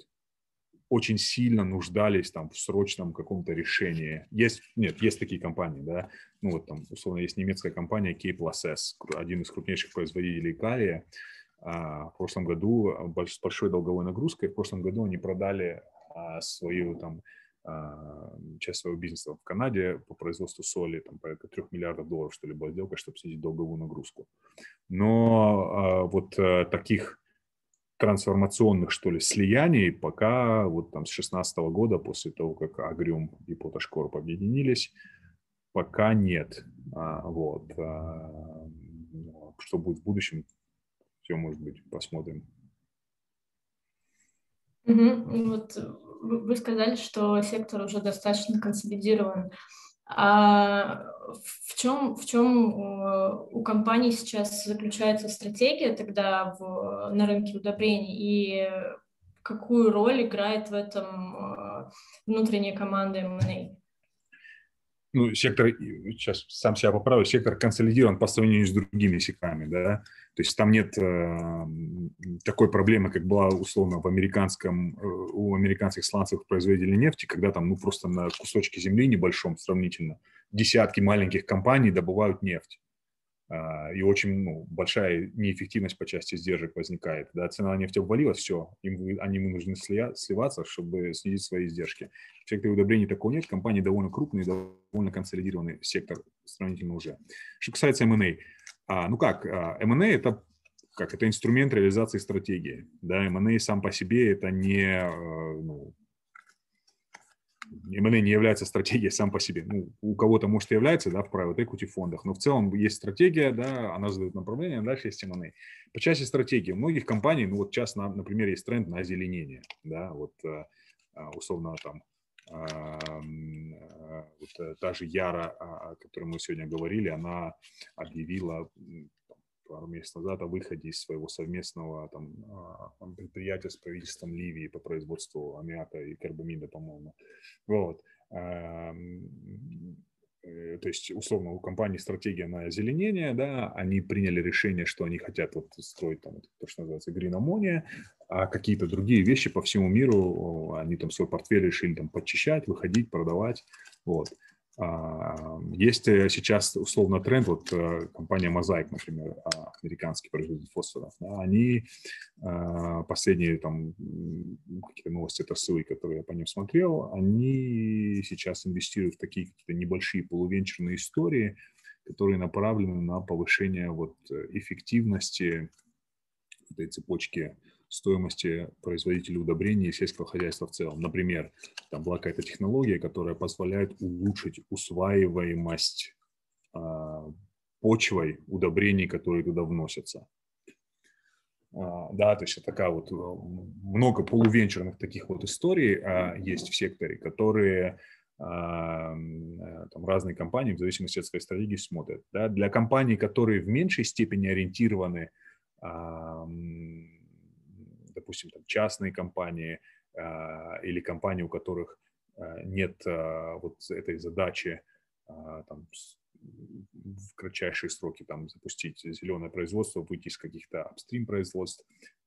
очень сильно нуждались там в срочном каком-то решении. Есть, нет, есть такие компании, да, ну вот там, условно, есть немецкая компания K S, один из крупнейших производителей калия, а, в прошлом году с большой долговой нагрузкой. В прошлом году они продали а, свою там а, часть своего бизнеса в Канаде по производству соли, там порядка 3 миллиардов долларов, что ли, была сделка, чтобы снизить долговую нагрузку. Но вот э, таких трансформационных, что ли, слияний пока вот там с 16 года, после того, как Агриум и Поташкорп объединились, пока нет. Вот. Что будет в будущем, все может быть, посмотрим. Угу. Вот вы сказали, что сектор уже достаточно консолидирован. А в чем, в чем э, у компании сейчас заключается стратегия тогда в, на рынке удобрений и какую роль играет в этом э, внутренняя команда M&A? Ну, сектор, сейчас сам себя поправлю, сектор консолидирован по сравнению с другими секторами, да, то есть там нет э, такой проблемы, как была условно в американском, э, у американских сланцевых производителей нефти, когда там, ну, просто на кусочке земли небольшом сравнительно десятки маленьких компаний добывают нефть. А, и очень ну, большая неэффективность по части сдержек возникает. Да, цена на нефть обвалилась, все, им, они вынуждены сливаться, чтобы снизить свои издержки. В секторе удобрений такого нет, компании довольно крупные, довольно консолидированный сектор сравнительно уже. Что касается M&A, а, ну как, а, M&A это как это инструмент реализации стратегии. Да, M&A сам по себе это не э, ну, M&A не является стратегией сам по себе. Ну, у кого-то, может, и является, да, в private equity фондах, но в целом есть стратегия, да, она задает направление, а дальше есть M&A. По части стратегии, у многих компаний, ну, вот сейчас, например, есть тренд на озеленение, да, вот э, а, условно там вот э, та же Яра, о которой мы сегодня говорили, она объявила пару месяцев назад о выходе из своего совместного там, а, предприятия с правительством Ливии по производству аммиака и карбамида, по-моему. Вот. Э, то есть, условно, у компании стратегия на озеленение, да, они приняли решение, что они хотят вот строить там, то, что называется green ammonia, а какие-то другие вещи по всему миру, они там свой портфель решили там подчищать, выходить, продавать, вот. А, есть э, сейчас условно тренд, вот э, компания Mosaic, например, а, американский производитель фосфоров, да, они а, последние там какие-то новости, это ссылки, которые я по ним смотрел, они сейчас инвестируют в такие какие-то небольшие полувенчурные истории, которые направлены на повышение вот эффективности этой цепочки стоимости производителя удобрений и сельского хозяйства в целом. Например, там была какая-то технология, которая позволяет улучшить усваиваемость э, почвой удобрений, которые туда вносятся. Uh, да, то есть такая вот много полувенчурных таких вот историй uh, есть в секторе, которые uh, там разные компании в зависимости от своей стратегии смотрят. Да. Для компаний, которые в меньшей степени ориентированы допустим, там, частные компании а, или компании, у которых а, нет а, вот этой задачи там, в кратчайшие сроки там, запустить зеленое производство, выйти из каких-то апстрим производств.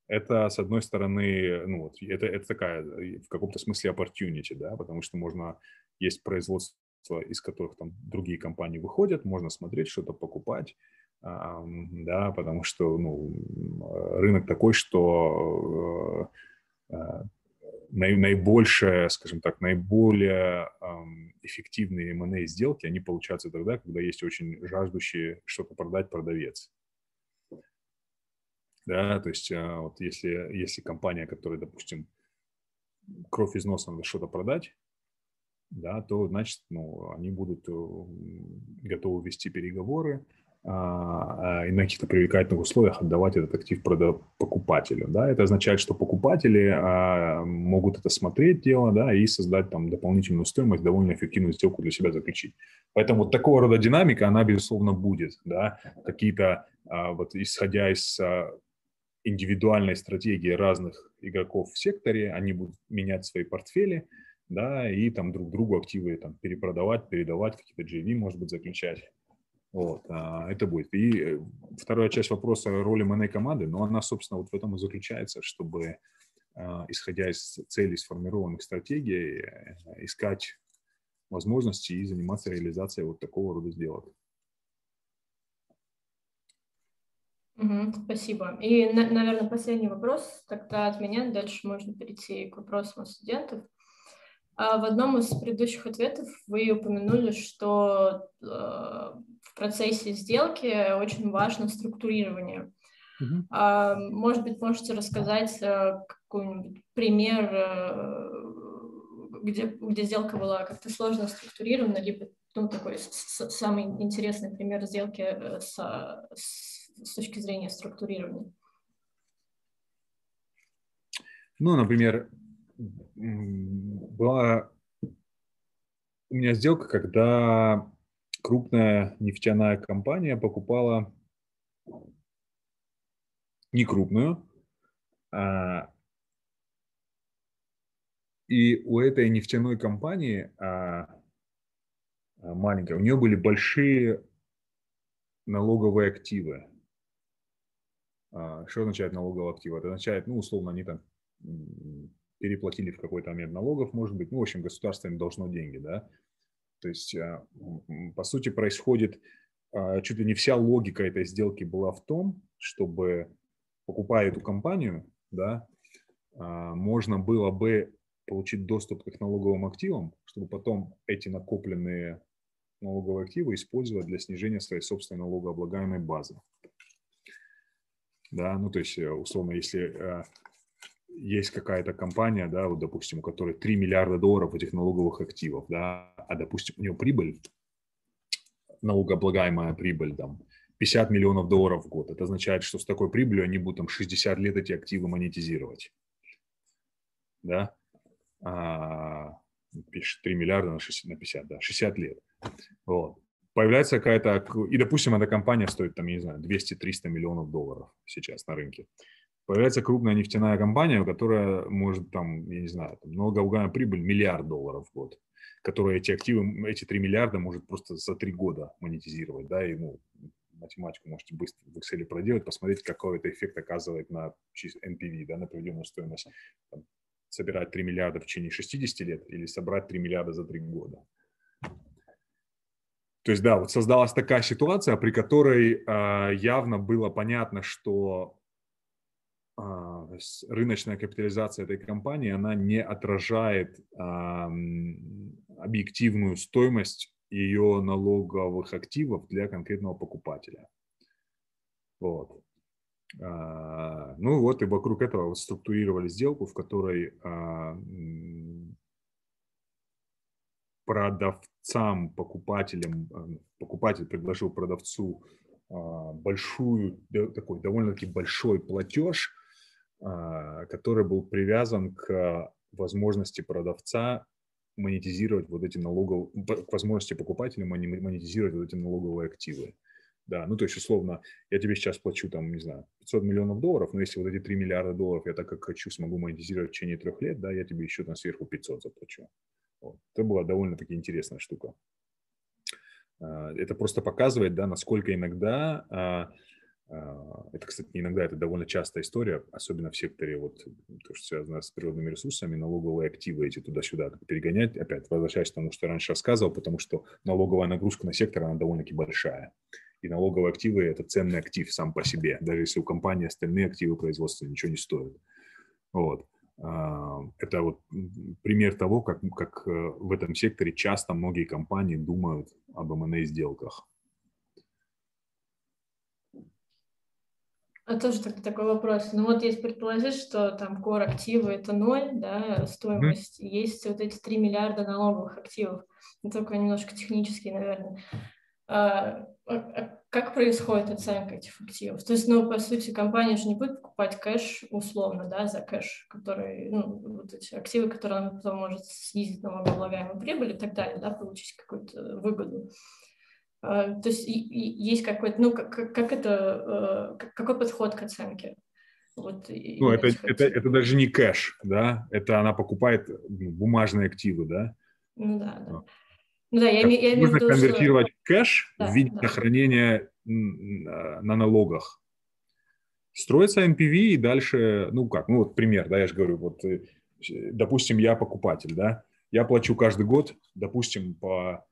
Это, с одной стороны, ну, вот, это, это такая в каком-то смысле opportunity, да, потому что можно, есть производство, из которых там другие компании выходят, можно смотреть, что-то покупать, да, потому что ну, рынок такой, что э, э, наибольшее, скажем так, наиболее эффективные M&A сделки, они получаются тогда, когда есть очень жаждущие что-то продать продавец. Да, то есть э, вот если, если компания, которая, допустим, кровь из носа надо что-то продать, да, то значит, ну, они будут готовы вести переговоры, а, и на каких-то привлекательных условиях отдавать этот актив покупателю. Да? Это означает, что покупатели а, могут это смотреть дело да, и создать там дополнительную стоимость, довольно эффективную сделку для себя заключить. Поэтому вот такого рода динамика, она, безусловно, будет. Да? Какие-то, а, вот исходя из индивидуальной стратегии разных игроков в секторе, они будут менять свои портфели, да, и там друг другу активы там перепродавать, передавать, какие-то JV, может быть, заключать. Вот, а, это будет. И э, вторая часть вопроса роли МН команды, но она, собственно, вот в этом и заключается, чтобы, а, исходя из целей сформированных стратегий, э, искать возможности и заниматься реализацией вот такого рода сделок. Спасибо. И, наверное, последний вопрос тогда от меня. Дальше можно перейти к вопросам студентов. А в одном из предыдущих ответов вы упомянули, что э, в процессе сделки очень важно структурирование. А, может быть, можете рассказать э, какой-нибудь пример, э, где, где сделка была как-то сложно структурирована, либо ну, такой самый интересный пример сделки э, с, с, с точки зрения структурирования. Ну, например, была у меня сделка, когда крупная нефтяная компания покупала не крупную, а, и у этой нефтяной компании а, а, маленькой, у нее были большие налоговые активы. А, что означает налоговые активы? Это означает, ну, условно, они там переплатили в какой-то момент налогов, может быть, ну, в общем, государство им должно деньги, да. То есть, а, по сути, происходит, а, чуть ли не вся логика этой сделки была в том, чтобы, покупая эту компанию, да, а, можно было бы получить доступ к их налоговым активам, чтобы потом эти накопленные налоговые активы использовать для снижения своей собственной налогооблагаемой базы. Да, ну то есть, э, условно, если есть какая-то компания, да, вот, допустим, у которой 3 миллиарда долларов этих налоговых активов, да, а, допустим, у нее прибыль, налогооблагаемая прибыль, там, 50 миллионов долларов в год. Это означает, что с такой прибылью они будут там 60 лет эти активы монетизировать. Да? А, пишет 3 миллиарда на, 60, на 50, да, 60 лет. Вот. Появляется какая-то, и, допустим, эта компания стоит, там, я не знаю, 200-300 миллионов долларов сейчас на рынке появляется крупная нефтяная компания, которая может там, я не знаю, налогооблагаемая прибыль миллиард долларов в год, которая эти активы, эти 3 миллиарда может просто за 3 года монетизировать, да, и, ну, математику можете быстро в Excel проделать, посмотреть, какой это эффект оказывает на NPV, да, на приведенную стоимость. Там, собирать 3 миллиарда в течение 60 лет или собрать 3 миллиарда за 3 года. То есть, да, вот создалась такая ситуация, при которой э, явно было понятно, что рыночная капитализация этой компании, она не отражает объективную стоимость ее налоговых активов для конкретного покупателя. Вот. А, ну вот и вокруг этого структурировали сделку, в которой а, продавцам, покупателям, покупатель предложил продавцу большую, такой довольно-таки большой платеж а, который был привязан к возможности продавца монетизировать вот эти налоговые, к возможности покупателя монетизировать вот эти налоговые активы. Да, ну то есть условно, я тебе сейчас плачу там, не знаю, 500 миллионов долларов, но если вот эти 3 миллиарда долларов я так как хочу смогу монетизировать в течение трех лет, да, я тебе еще там сверху 500 заплачу. Вот. Это была довольно-таки интересная штука. А, это просто показывает, да, насколько иногда а, а, это, кстати, иногда это довольно частая история, особенно в секторе, вот, то, что связано с природными ресурсами, налоговые активы эти туда-сюда перегонять. Опять возвращаясь к тому, что раньше рассказывал, потому что налоговая нагрузка на сектор, она довольно-таки большая. И налоговые активы – это ценный актив сам по себе, даже если у компании остальные активы производства ничего не стоят. Вот. А, это вот пример того, как, как э, в этом секторе часто многие компании думают об M&A сделках. А тоже так, такой вопрос. Ну вот если предположить, что там core активы это ноль, да, стоимость, mm-hmm. есть вот эти 3 миллиарда налоговых активов. Это такой немножко технический, наверное. А, а, а как происходит оценка этих активов? То есть, ну, по сути, компания же не будет покупать кэш условно, да, за кэш, который, ну, вот эти активы, которые она потом может снизить налогооблагаемую прибыль и так далее, да, получить какую-то выгоду. А, то есть есть какой-то, ну, как, как это, э, какой подход к оценке? Вот, ну, это, это, это даже не кэш, да, это она покупает ну, бумажные активы, да? Ну да, да. Ну да, я, я Нужно виду, конвертировать что... кэш да, в виде да. хранения на налогах. Строится NPV и дальше, ну как, ну вот пример, да, я же говорю, вот, э, допустим, я покупатель, да, я плачу каждый год, допустим, по,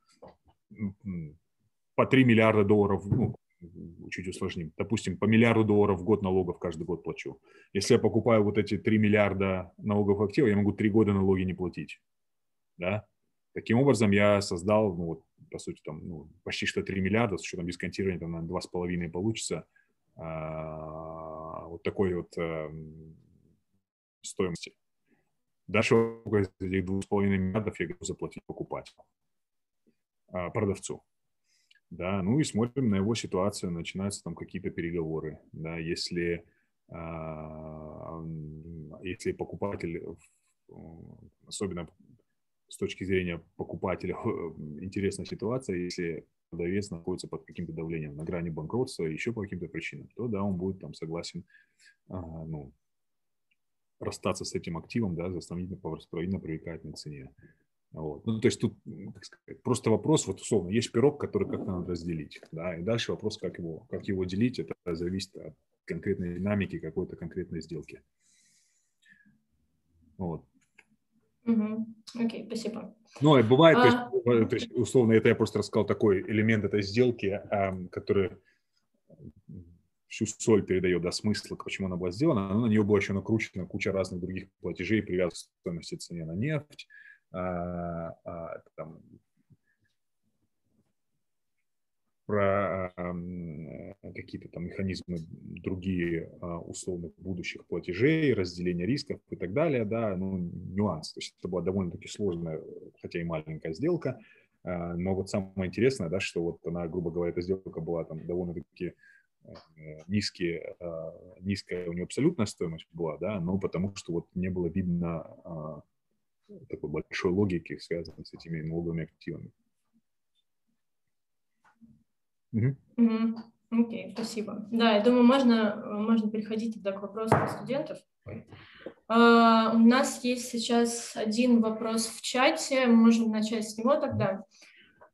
по 3 миллиарда долларов, ну, чуть усложним, допустим, по миллиарду долларов в год налогов каждый год плачу. Если я покупаю вот эти 3 миллиарда налогов активов, я могу 3 года налоги не платить, да, Таким образом, я создал, ну, вот, по сути, там, ну, почти что 3 миллиарда, с учетом дисконтирования, там, на 2,5 получится, а, вот такой вот а, стоимости. Дальше из этих 2,5 миллиардов я готов заплатить покупателю, а, продавцу. Да, ну и смотрим на его ситуацию, начинаются там какие-то переговоры. Да, если, а, если покупатель, особенно с точки зрения покупателя (laughs) интересная ситуация, если продавец находится под каким-то давлением на грани банкротства, еще по каким-то причинам, то да, он будет там согласен а, ну, расстаться с этим активом, да, за сравнительно, по сравнительно привлекательной цене. Вот. Ну, то есть тут, так сказать, просто вопрос, вот условно, есть пирог, который как-то надо разделить, да, и дальше вопрос, как его, как его делить, это зависит от конкретной динамики какой-то конкретной сделки. Вот. Окей, спасибо. Ну, и бывает, а... то, есть, то есть, условно, это я просто рассказал такой элемент этой сделки, который всю соль передает, да, смысл, почему она была сделана, но на нее была еще накручена куча разных других платежей, привязанных к стоимости цены на нефть, а, а, там, про какие-то там механизмы другие а, условных будущих платежей, разделение рисков и так далее, да, ну, нюанс. То есть это была довольно-таки сложная, хотя и маленькая сделка, а, но вот самое интересное, да, что вот она, грубо говоря, эта сделка была там довольно-таки э, низкие, а, низкая у нее абсолютная стоимость была, да, но потому что вот не было видно такой большой логики, связанной с этими налоговыми активами. Окей, mm-hmm. okay, спасибо. Да, я думаю, можно, можно переходить тогда к вопросам студентов. Uh, у нас есть сейчас один вопрос в чате, можем начать с него тогда.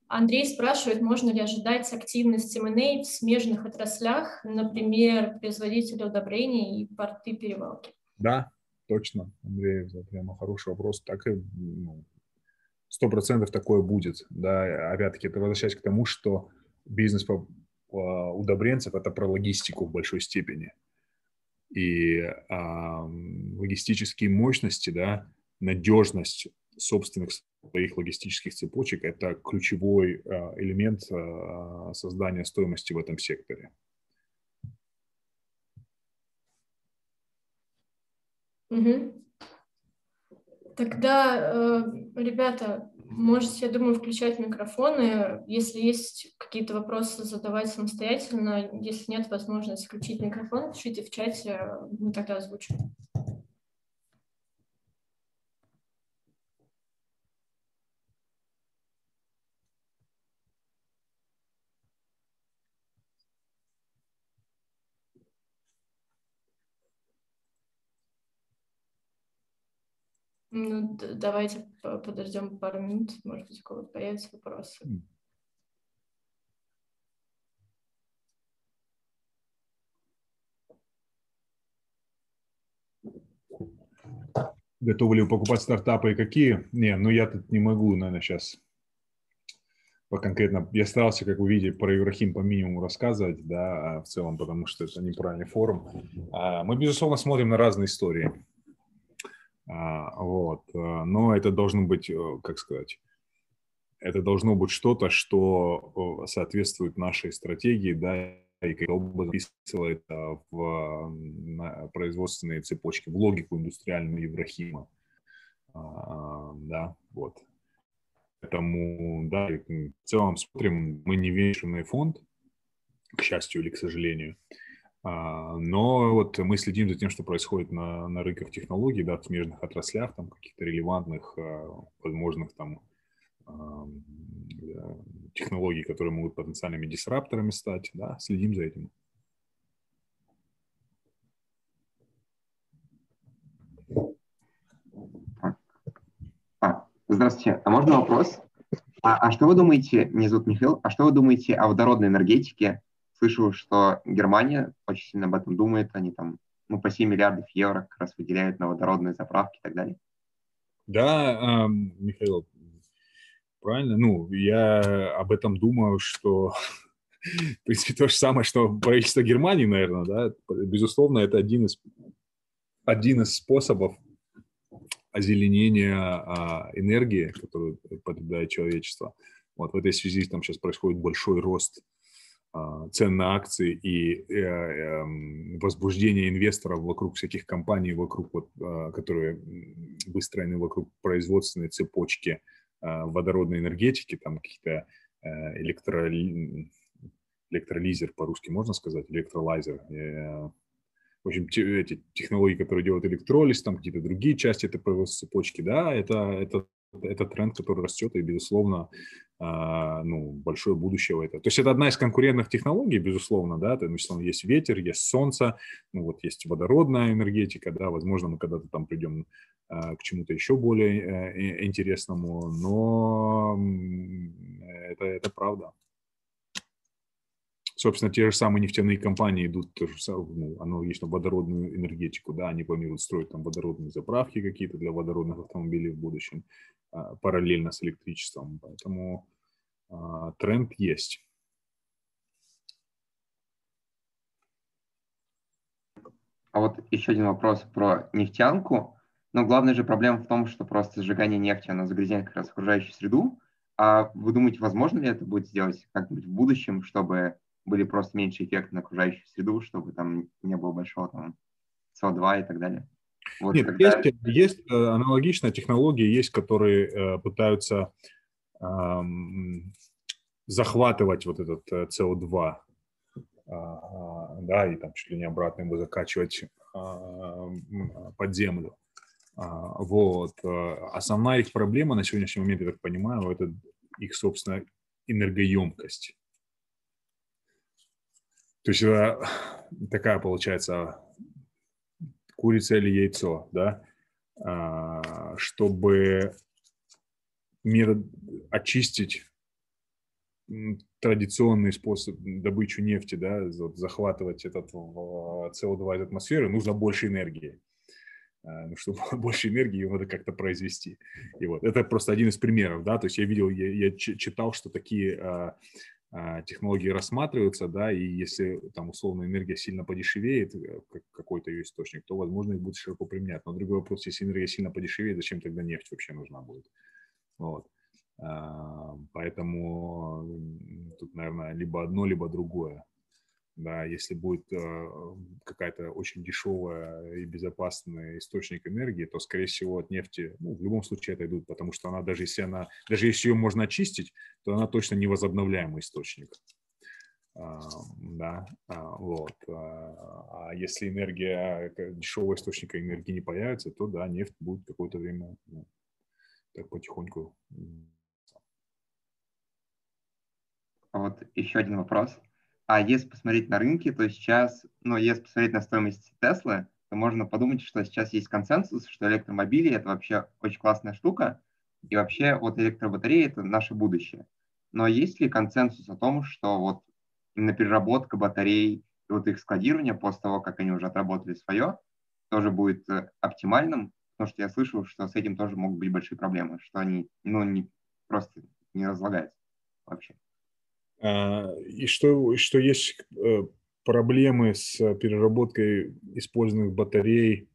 Андрей спрашивает, можно ли ожидать активность M&A в смежных отраслях, например, производители удобрений и порты перевалки? Да, точно, Андрей, это прямо хороший вопрос. Так и ну, сто процентов такое будет. Да, опять-таки, это возвращаясь к тому, что бизнес по, по удобренцев – это про логистику в большой степени. И а, логистические мощности, да, надежность собственных своих логистических цепочек – это ключевой а, элемент а, создания стоимости в этом секторе. Угу. Тогда, э, ребята, Можете, я думаю, включать микрофоны. Если есть какие-то вопросы, задавать самостоятельно. Если нет возможности включить микрофон, пишите в чате, мы тогда озвучим. Ну, давайте подождем пару минут, может быть, у кого-то появятся вопросы. Готовы ли вы покупать стартапы и какие? Не, ну я тут не могу, наверное, сейчас по конкретно. Я старался, как вы видите, про Еврахим по минимуму рассказывать, да, в целом, потому что это неправильный форум. А, мы, безусловно, смотрим на разные истории. А, вот. А, но это должно быть, э, как сказать, это должно быть что-то, что э, соответствует нашей стратегии, да, и как образом описывает в производственные цепочки, в логику индустриального Еврахима. А, да, вот. Поэтому, да, в целом смотрим, мы не венчурный фонд, к счастью или к сожалению. А, но вот мы следим за тем, что происходит на, на рынках технологий, да, в смежных отраслях, там каких-то релевантных, а, возможных там технологий, которые могут потенциальными дисрапторами стать, да, следим за этим. А, здравствуйте. А можно вопрос? А, а что вы думаете, меня зовут Михаил, а что вы думаете о водородной энергетике слышал, что Германия очень сильно об этом думает, они там ну, по 7 миллиардов евро как раз выделяют на водородные заправки и так далее. Да, Михаил, правильно. Ну, я об этом думаю, что, (laughs) в принципе, то же самое, что правительство Германии, наверное, да, безусловно, это один из, один из способов озеленения а, энергии, которую потребляет человечество. Вот в этой связи там сейчас происходит большой рост цен на акции и э, эм, возбуждение инвесторов вокруг всяких компаний, вокруг вот, а, которые выстроены вокруг производственной цепочки а, водородной энергетики, там какие-то э, электроли... электролизер по-русски можно сказать, электролайзер. Э, в общем, те, эти технологии, которые делают электролиз, там какие-то другие части этой цепочки, да, это, это это тренд, который растет, и, безусловно, а, ну, большое будущее в этом. То есть это одна из конкурентных технологий, безусловно, да, то есть есть ветер, есть солнце, ну, вот есть водородная энергетика, да, возможно, мы когда-то там придем а, к чему-то еще более э, интересному, но это, это правда собственно, те же самые нефтяные компании идут, же самое, ну, аналогично водородную энергетику, да, они планируют строить там водородные заправки какие-то для водородных автомобилей в будущем, а, параллельно с электричеством, поэтому а, тренд есть. А вот еще один вопрос про нефтянку. Но главная же проблема в том, что просто сжигание нефти, оно загрязняет как раз окружающую среду. А вы думаете, возможно ли это будет сделать как-нибудь в будущем, чтобы были просто меньше эффекты на окружающую среду, чтобы там не было большого там СО2 и так далее. Вот Нет, когда... есть, есть э, аналогичная технология, есть, которые э, пытаются э, захватывать вот этот э, СО2, э, да, и там чуть ли не обратно его закачивать э, под землю. Вот. Основная их проблема на сегодняшний момент, я так понимаю, это их, собственно, энергоемкость. То есть это (sighs) такая получается курица или яйцо, да, а, чтобы метод очистить традиционный способ добычи нефти, да, захватывать этот СО2 из атмосферы, нужно больше энергии. А, ну, чтобы (laughs) больше энергии, ее надо как-то произвести. И вот это просто один из примеров, да, то есть я видел, я, я читал, что такие а, технологии рассматриваются, да, и если там условно энергия сильно подешевеет, э, как какой-то ее источник, то, возможно, их будет широко применять. Но другой вопрос, если энергия сильно подешевеет, зачем тогда нефть вообще нужна будет? Вот. А, поэтому тут, наверное, либо одно, либо другое да, если будет э, какая-то очень дешевая и безопасный источник энергии, то, скорее всего, от нефти, ну, в любом случае это идут, потому что она, даже если она, даже если ее можно очистить, то она точно невозобновляемый источник. А, да, а, вот. А, а если энергия, дешевого источника энергии не появится, то, да, нефть будет какое-то время ну, так потихоньку. Вот еще один вопрос. А если посмотреть на рынке, то сейчас, ну, если посмотреть на стоимость Теслы, то можно подумать, что сейчас есть консенсус, что электромобили – это вообще очень классная штука, и вообще вот электробатареи – это наше будущее. Но есть ли консенсус о том, что вот именно переработка батарей и вот их складирование после того, как они уже отработали свое, тоже будет э, оптимальным, потому что я слышал, что с этим тоже могут быть большие проблемы, что они ну, не, просто не разлагаются вообще. А, и что, что есть э, проблемы с переработкой использованных батарей,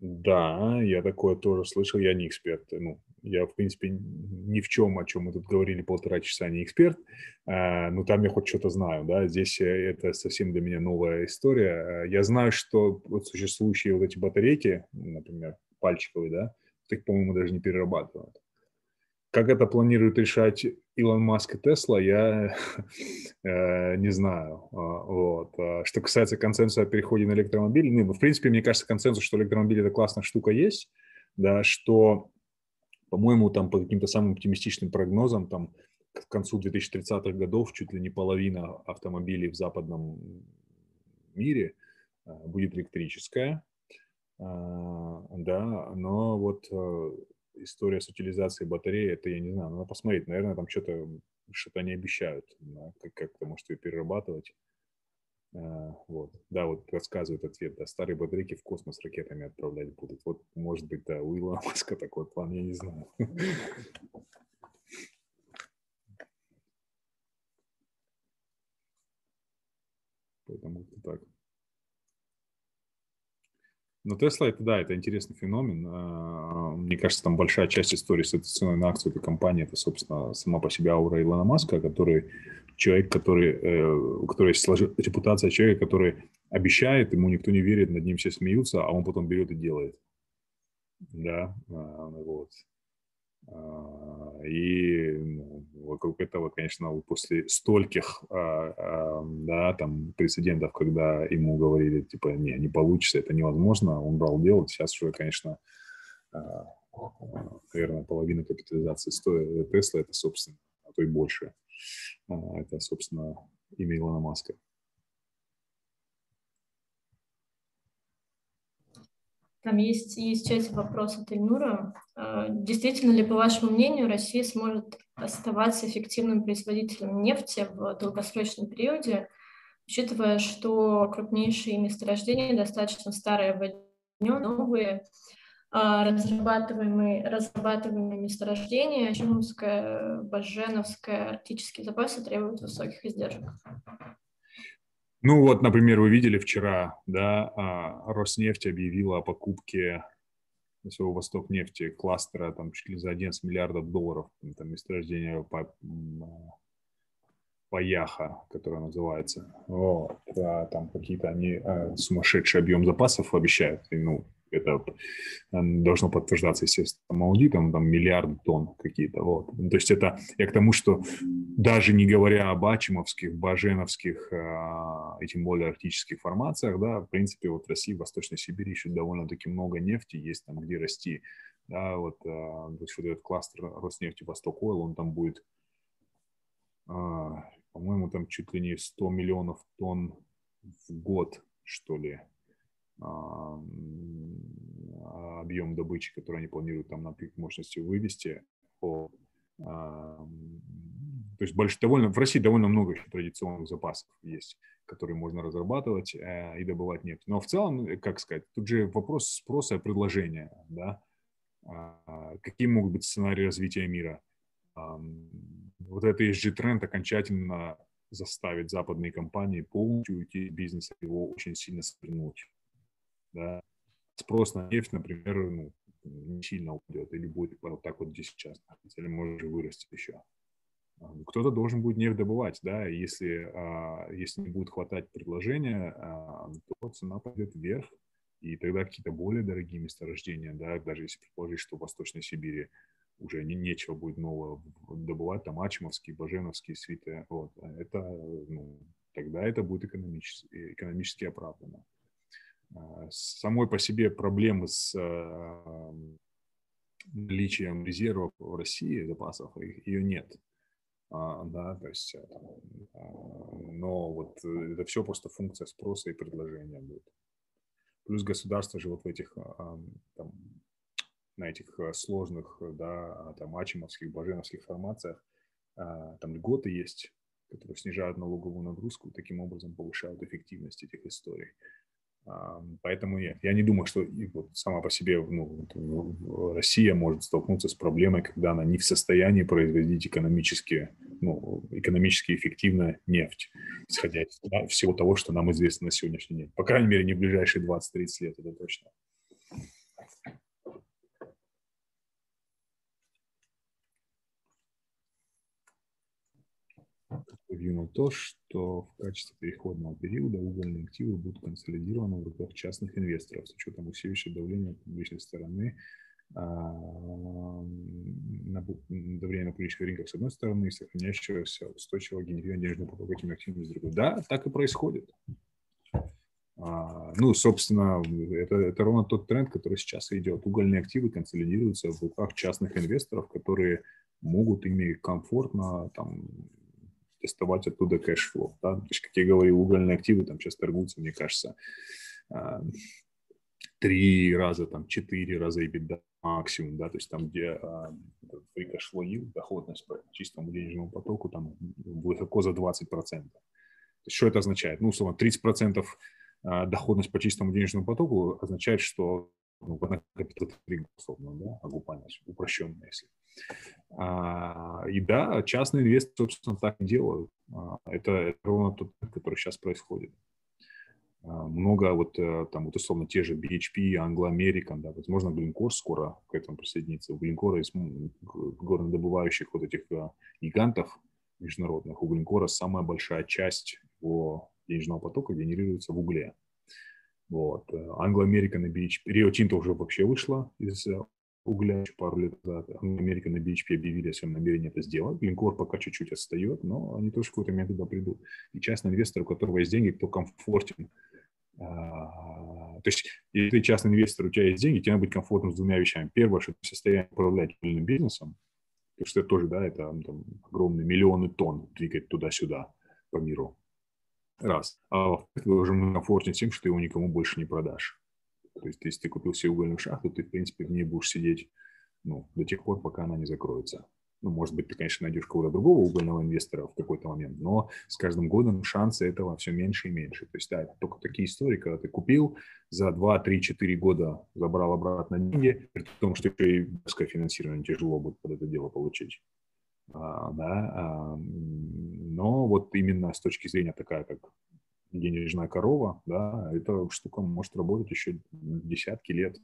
да, я такое тоже слышал, я не эксперт. Ну, я, в принципе, ни в чем, о чем мы тут говорили полтора часа, не эксперт, а, но там я хоть что-то знаю, да, здесь э, это совсем для меня новая история. Я знаю, что вот существующие вот эти батарейки, например, пальчиковые, да, их, по-моему, даже не перерабатывают. Как это планирует решать Илон Маск и Тесла, я (laughs) э, не знаю. А, вот. А что касается консенсуса о переходе на электромобили, ну, в принципе, мне кажется, консенсус, что электромобиль – это классная штука есть, да, что, по-моему, там по каким-то самым оптимистичным прогнозам, там к концу 2030-х годов чуть ли не половина автомобилей в западном мире а, будет электрическая, да, но вот э, история с утилизацией батареи, это я не знаю, надо посмотреть. Наверное, там что-то что-то они обещают, как, как-то, может, ее перерабатывать. А, вот. Да, вот рассказывает ответ, да, старые батарейки в космос ракетами отправлять будут. Вот, может быть, да, у Илона Маска такой план, я не знаю. Поэтому это так. Но Тесла это да, это интересный феномен. А, мне кажется, там большая часть истории с этой ценой на акцию этой компании это, собственно, сама по себе аура Илона Маска, который человек, который, э, у которого есть репутация человека, который обещает, ему никто не верит, над ним все смеются, а он потом берет и делает. Да, а, вот. А, и ну, вокруг этого, конечно, после стольких а, да, там, прецедентов, когда ему говорили, типа, не, не получится, это невозможно, он брал делать, сейчас уже, конечно, а, наверное, половина капитализации стоит Тесла, это, собственно, а то и больше. Это, собственно, имя Илона Маска. Там есть, есть часть вопроса Таймура. А, действительно ли, по вашему мнению, Россия сможет оставаться эффективным производителем нефти в долгосрочном периоде, учитывая, что крупнейшие месторождения достаточно старые, обводненные, новые, а, разрабатываемые, разрабатываемые месторождения, Чумовская, Баженовская, арктические запасы требуют высоких издержек? Ну вот, например, вы видели вчера, да, а, Роснефть объявила о покупке своего Восток нефти кластера там чуть ли за 11 миллиардов долларов, там месторождение по, Паяха, которое называется. Вот, а, там какие-то они а, сумасшедший объем запасов обещают. И, ну, это должно подтверждаться, естественно, аудитом, там миллиард тонн какие-то. Вот. То есть это я к тому, что даже не говоря об ачимовских, баженовских а, и тем более арктических формациях, да, в принципе, вот России, в Восточной Сибири еще довольно-таки много нефти, есть там где расти. Да, вот, а, вот этот кластер Роснефти Восток Ойл, он там будет, а, по-моему, там чуть ли не 100 миллионов тонн в год, что ли, объем добычи, который они планируют там на пик мощности вывести. По, то есть больше, довольно, в России довольно много традиционных запасов есть, которые можно разрабатывать э, и добывать нефть. Но в целом, э, как сказать, тут же вопрос спроса и предложения. Да? А, какие могут быть сценарии развития мира? Вот этот ESG-тренд окончательно заставит западные компании полностью уйти из бизнеса, его очень сильно свернуть да, спрос на нефть, например, ну, не сильно упадет или будет вот так вот где сейчас, или может вырасти еще. А, ну, кто-то должен будет нефть добывать, да, если, а, если не будет хватать предложения, а, то цена пойдет вверх, и тогда какие-то более дорогие месторождения, да, даже если предположить, что в Восточной Сибири уже не, нечего будет нового добывать, там Ачимовские, Баженовские свиты, вот, это, ну, тогда это будет экономически, экономически оправданно. А, самой по себе проблемы с а, наличием резервов в России, запасов, ее нет. А, да, то есть, но вот это все просто функция спроса и предложения будет. Плюс государство же вот в этих, там, на этих сложных, да, там, ачимовских, баженовских формациях, там льготы есть, которые снижают налоговую нагрузку, таким образом повышают эффективность этих историй. Поэтому нет, я не думаю, что вот сама по себе ну, Россия может столкнуться с проблемой, когда она не в состоянии производить экономически, ну, экономически эффективно нефть, исходя из всего того, что нам известно на сегодняшний день. По крайней мере, не в ближайшие 20-30 лет, это точно. Видимо то, что в качестве переходного периода угольные активы будут консолидированы в руках частных инвесторов с учетом усиливающего давления публичной стороны на давление на публичных рынках с одной стороны и сохраняющегося устойчивого генерирования денежного потока этими активами с другой. Да, так и происходит. А, ну, собственно, это, это ровно тот тренд, который сейчас идет. Угольные активы консолидируются в руках частных инвесторов, которые могут ими комфортно там, доставать оттуда cash flow. Да? То есть, как я говорил, угольные активы там сейчас торгуются, мне кажется, а, три раза, там, четыре раза EBITDA максимум, да, то есть там, где а, доходность по чистому денежному потоку, там высоко за 20%. То есть что это означает? Ну, условно, 30% а, доходность по чистому денежному потоку означает, что ну, капитал условно, да, понять, упрощенно, если. А, и да, частные инвесторы, собственно, так и делают. А, это, ровно тот, который сейчас происходит. А, много вот э, там вот условно те же BHP, Anglo American, да, возможно, Glencore скоро к этому присоединится. У Glencore из горнодобывающих вот этих э, гигантов международных, у Glencore самая большая часть его денежного потока генерируется в угле. Вот. Anglo American и BHP, Rio Tinto уже вообще вышла из угля пару лет назад. Америка на BHP объявили о своем намерении это сделать. Линкор пока чуть-чуть отстает, но они тоже в какой-то момент туда придут. И частный инвестор, у которого есть деньги, кто комфортен. А, то есть, если ты частный инвестор, у тебя есть деньги, тебе надо быть комфортным с двумя вещами. Первое, что ты в управлять угольным бизнесом, потому что это тоже, да, это там, огромные миллионы тонн двигать туда-сюда по миру. Раз. А во-вторых, ты должен комфортен тем, что ты его никому больше не продашь. То есть, если ты купил себе угольную шахту, ты, в принципе, в ней будешь сидеть ну, до тех пор, пока она не закроется. Ну, может быть, ты, конечно, найдешь кого-то другого угольного инвестора в какой-то момент, но с каждым годом шансы этого все меньше и меньше. То есть, да, это только такие истории, когда ты купил, за 2, 3, 4 года забрал обратно деньги, при том, что еще и банковское финансирование тяжело будет под это дело получить. А, да, а, но вот именно с точки зрения такая, как денежная корова, да, эта штука может работать еще десятки лет.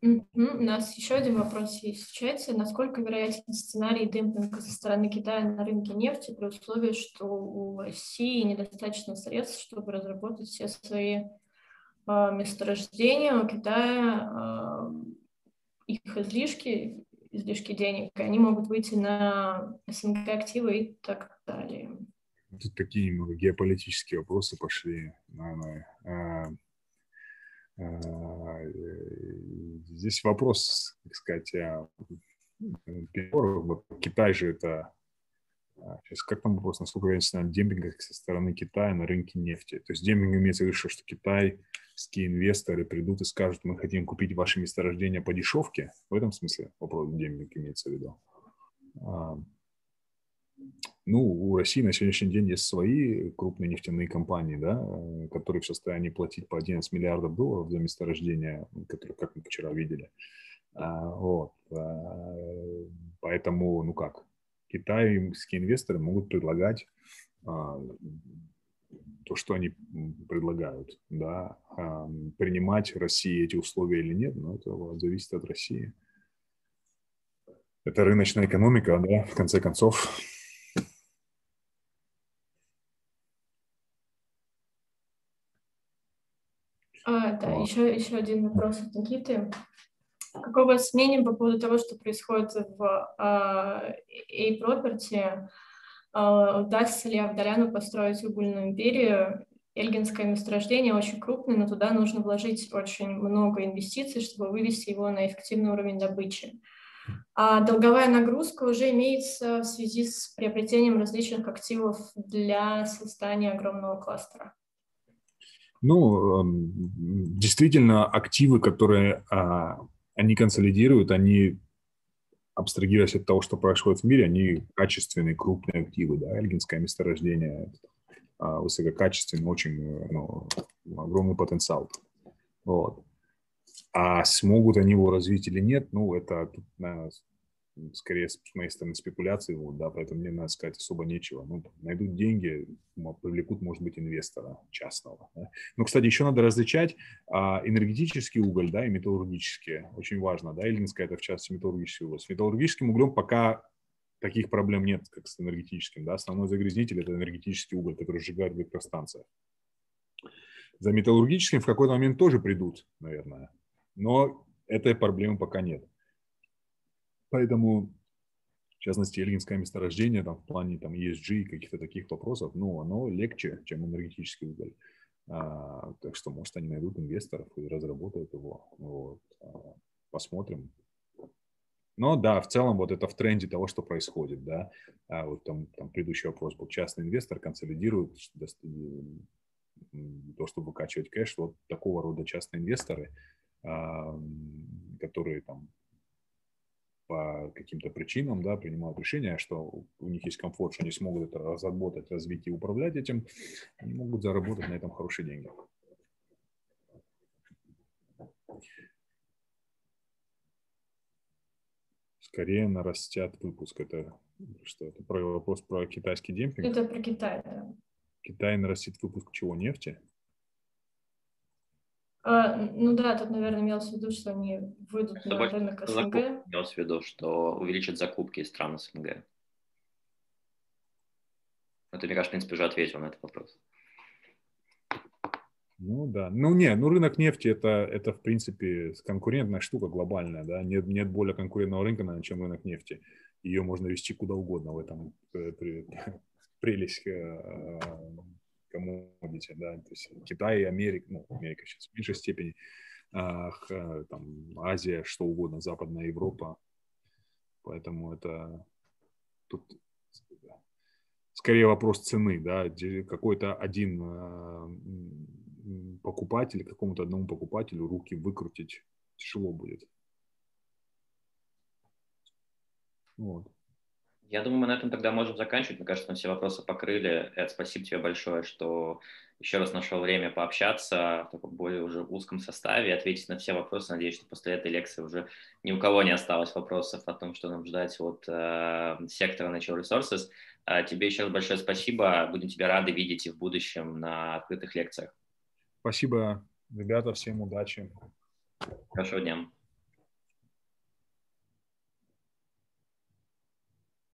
У нас еще один вопрос есть в чате. Насколько вероятен сценарий демпинга со стороны Китая на рынке нефти при условии, что у России недостаточно средств, чтобы разработать все свои э, месторождения, у Китая э, их излишки излишки денег, они могут выйти на СНГ активы и так далее. Тут такие много геополитические вопросы пошли, наверное. А, а, здесь вопрос, так сказать, переговоров. Китай же это Сейчас как там вопрос, насколько вероятно демпинга со стороны Китая на рынке нефти? То есть демпинг имеется в виду, что Китай китайские инвесторы придут и скажут, мы хотим купить ваши месторождения по дешевке. В этом смысле вопрос демпинг имеется в виду. А, ну, у России на сегодняшний день есть свои крупные нефтяные компании, да, которые в состоянии платить по 11 миллиардов долларов за месторождения, которые, как мы вчера видели. А, вот. А, поэтому, ну как, китайские инвесторы могут предлагать то, что они предлагают, да, принимать России эти условия или нет, но это зависит от России. Это рыночная экономика, да, в конце концов. А, да, еще, еще один вопрос от Никиты. Какое у вас мнение по поводу того, что происходит в uh, A-Property? А, удастся ли Авдаляну построить угольную империю. Эльгинское месторождение очень крупное, но туда нужно вложить очень много инвестиций, чтобы вывести его на эффективный уровень добычи. А долговая нагрузка уже имеется в связи с приобретением различных активов для создания огромного кластера. Ну, эм, действительно, активы, которые а, они консолидируют, они абстрагируясь от того, что происходит в мире, они качественные, крупные активы, да, эльгинское месторождение, а, высококачественный, очень ну, огромный потенциал. Вот. А смогут они его развить или нет, ну, это, тут, наверное, скорее с моей стороны спекуляции, вот, да, поэтому мне, надо сказать, особо нечего. Ну, найдут деньги, привлекут, может быть, инвестора частного. Да. Ну, кстати, еще надо различать а, энергетический уголь, да, и металлургический. Очень важно, да, Ильинская это, в частности, металлургический уголь. С металлургическим углем пока таких проблем нет, как с энергетическим, да. Основной загрязнитель – это энергетический уголь, который сжигают в электростанциях. За металлургическим в какой-то момент тоже придут, наверное. Но этой проблемы пока нет. Поэтому, в частности, эльгинское месторождение там, в плане там, ESG и каких-то таких вопросов, ну, оно легче, чем энергетический уголь. А, так что, может, они найдут инвесторов и разработают его. Вот. А, посмотрим. Но да, в целом вот это в тренде того, что происходит, да. А вот там, там предыдущий вопрос был, частный инвестор консолидирует то, чтобы выкачивать кэш, вот такого рода частные инвесторы, а, которые там по каким-то причинам да, принимают решение, что у них есть комфорт, что они смогут это разработать, развить и управлять этим, они могут заработать на этом хорошие деньги. Скорее нарастят выпуск. Это что? Это про вопрос про китайский демпинг? Это про Китай, да. Китай нарастит выпуск чего? Нефти? А, ну да, тут, наверное, имелось в виду, что они выйдут что на рынок СНГ. Имелось в виду, что увеличат закупки из стран СНГ. Это, мне кажется, в принципе, уже ответил на этот вопрос. Ну да. Ну не, ну рынок нефти это, это в принципе конкурентная штука глобальная, да. Нет, нет более конкурентного рынка, наверное, чем рынок нефти. Ее можно вести куда угодно в этом э, (laughs) прелесть э, commodity, да, то есть Китай Америка, ну, Америка сейчас в меньшей степени, а, там, Азия, что угодно, Западная Европа, поэтому это тут скорее вопрос цены, да, какой-то один а, покупатель, какому-то одному покупателю руки выкрутить тяжело будет. Вот. Я думаю, мы на этом тогда можем заканчивать. Мне кажется, мы все вопросы покрыли. Эд, спасибо тебе большое, что еще раз нашел время пообщаться в таком более уже узком составе, ответить на все вопросы. Надеюсь, что после этой лекции уже ни у кого не осталось вопросов о том, что нам ждать от э, сектора Natural Resources. А тебе еще раз большое спасибо. Будем тебя рады видеть и в будущем на открытых лекциях. Спасибо, ребята. Всем удачи. Хорошего дня.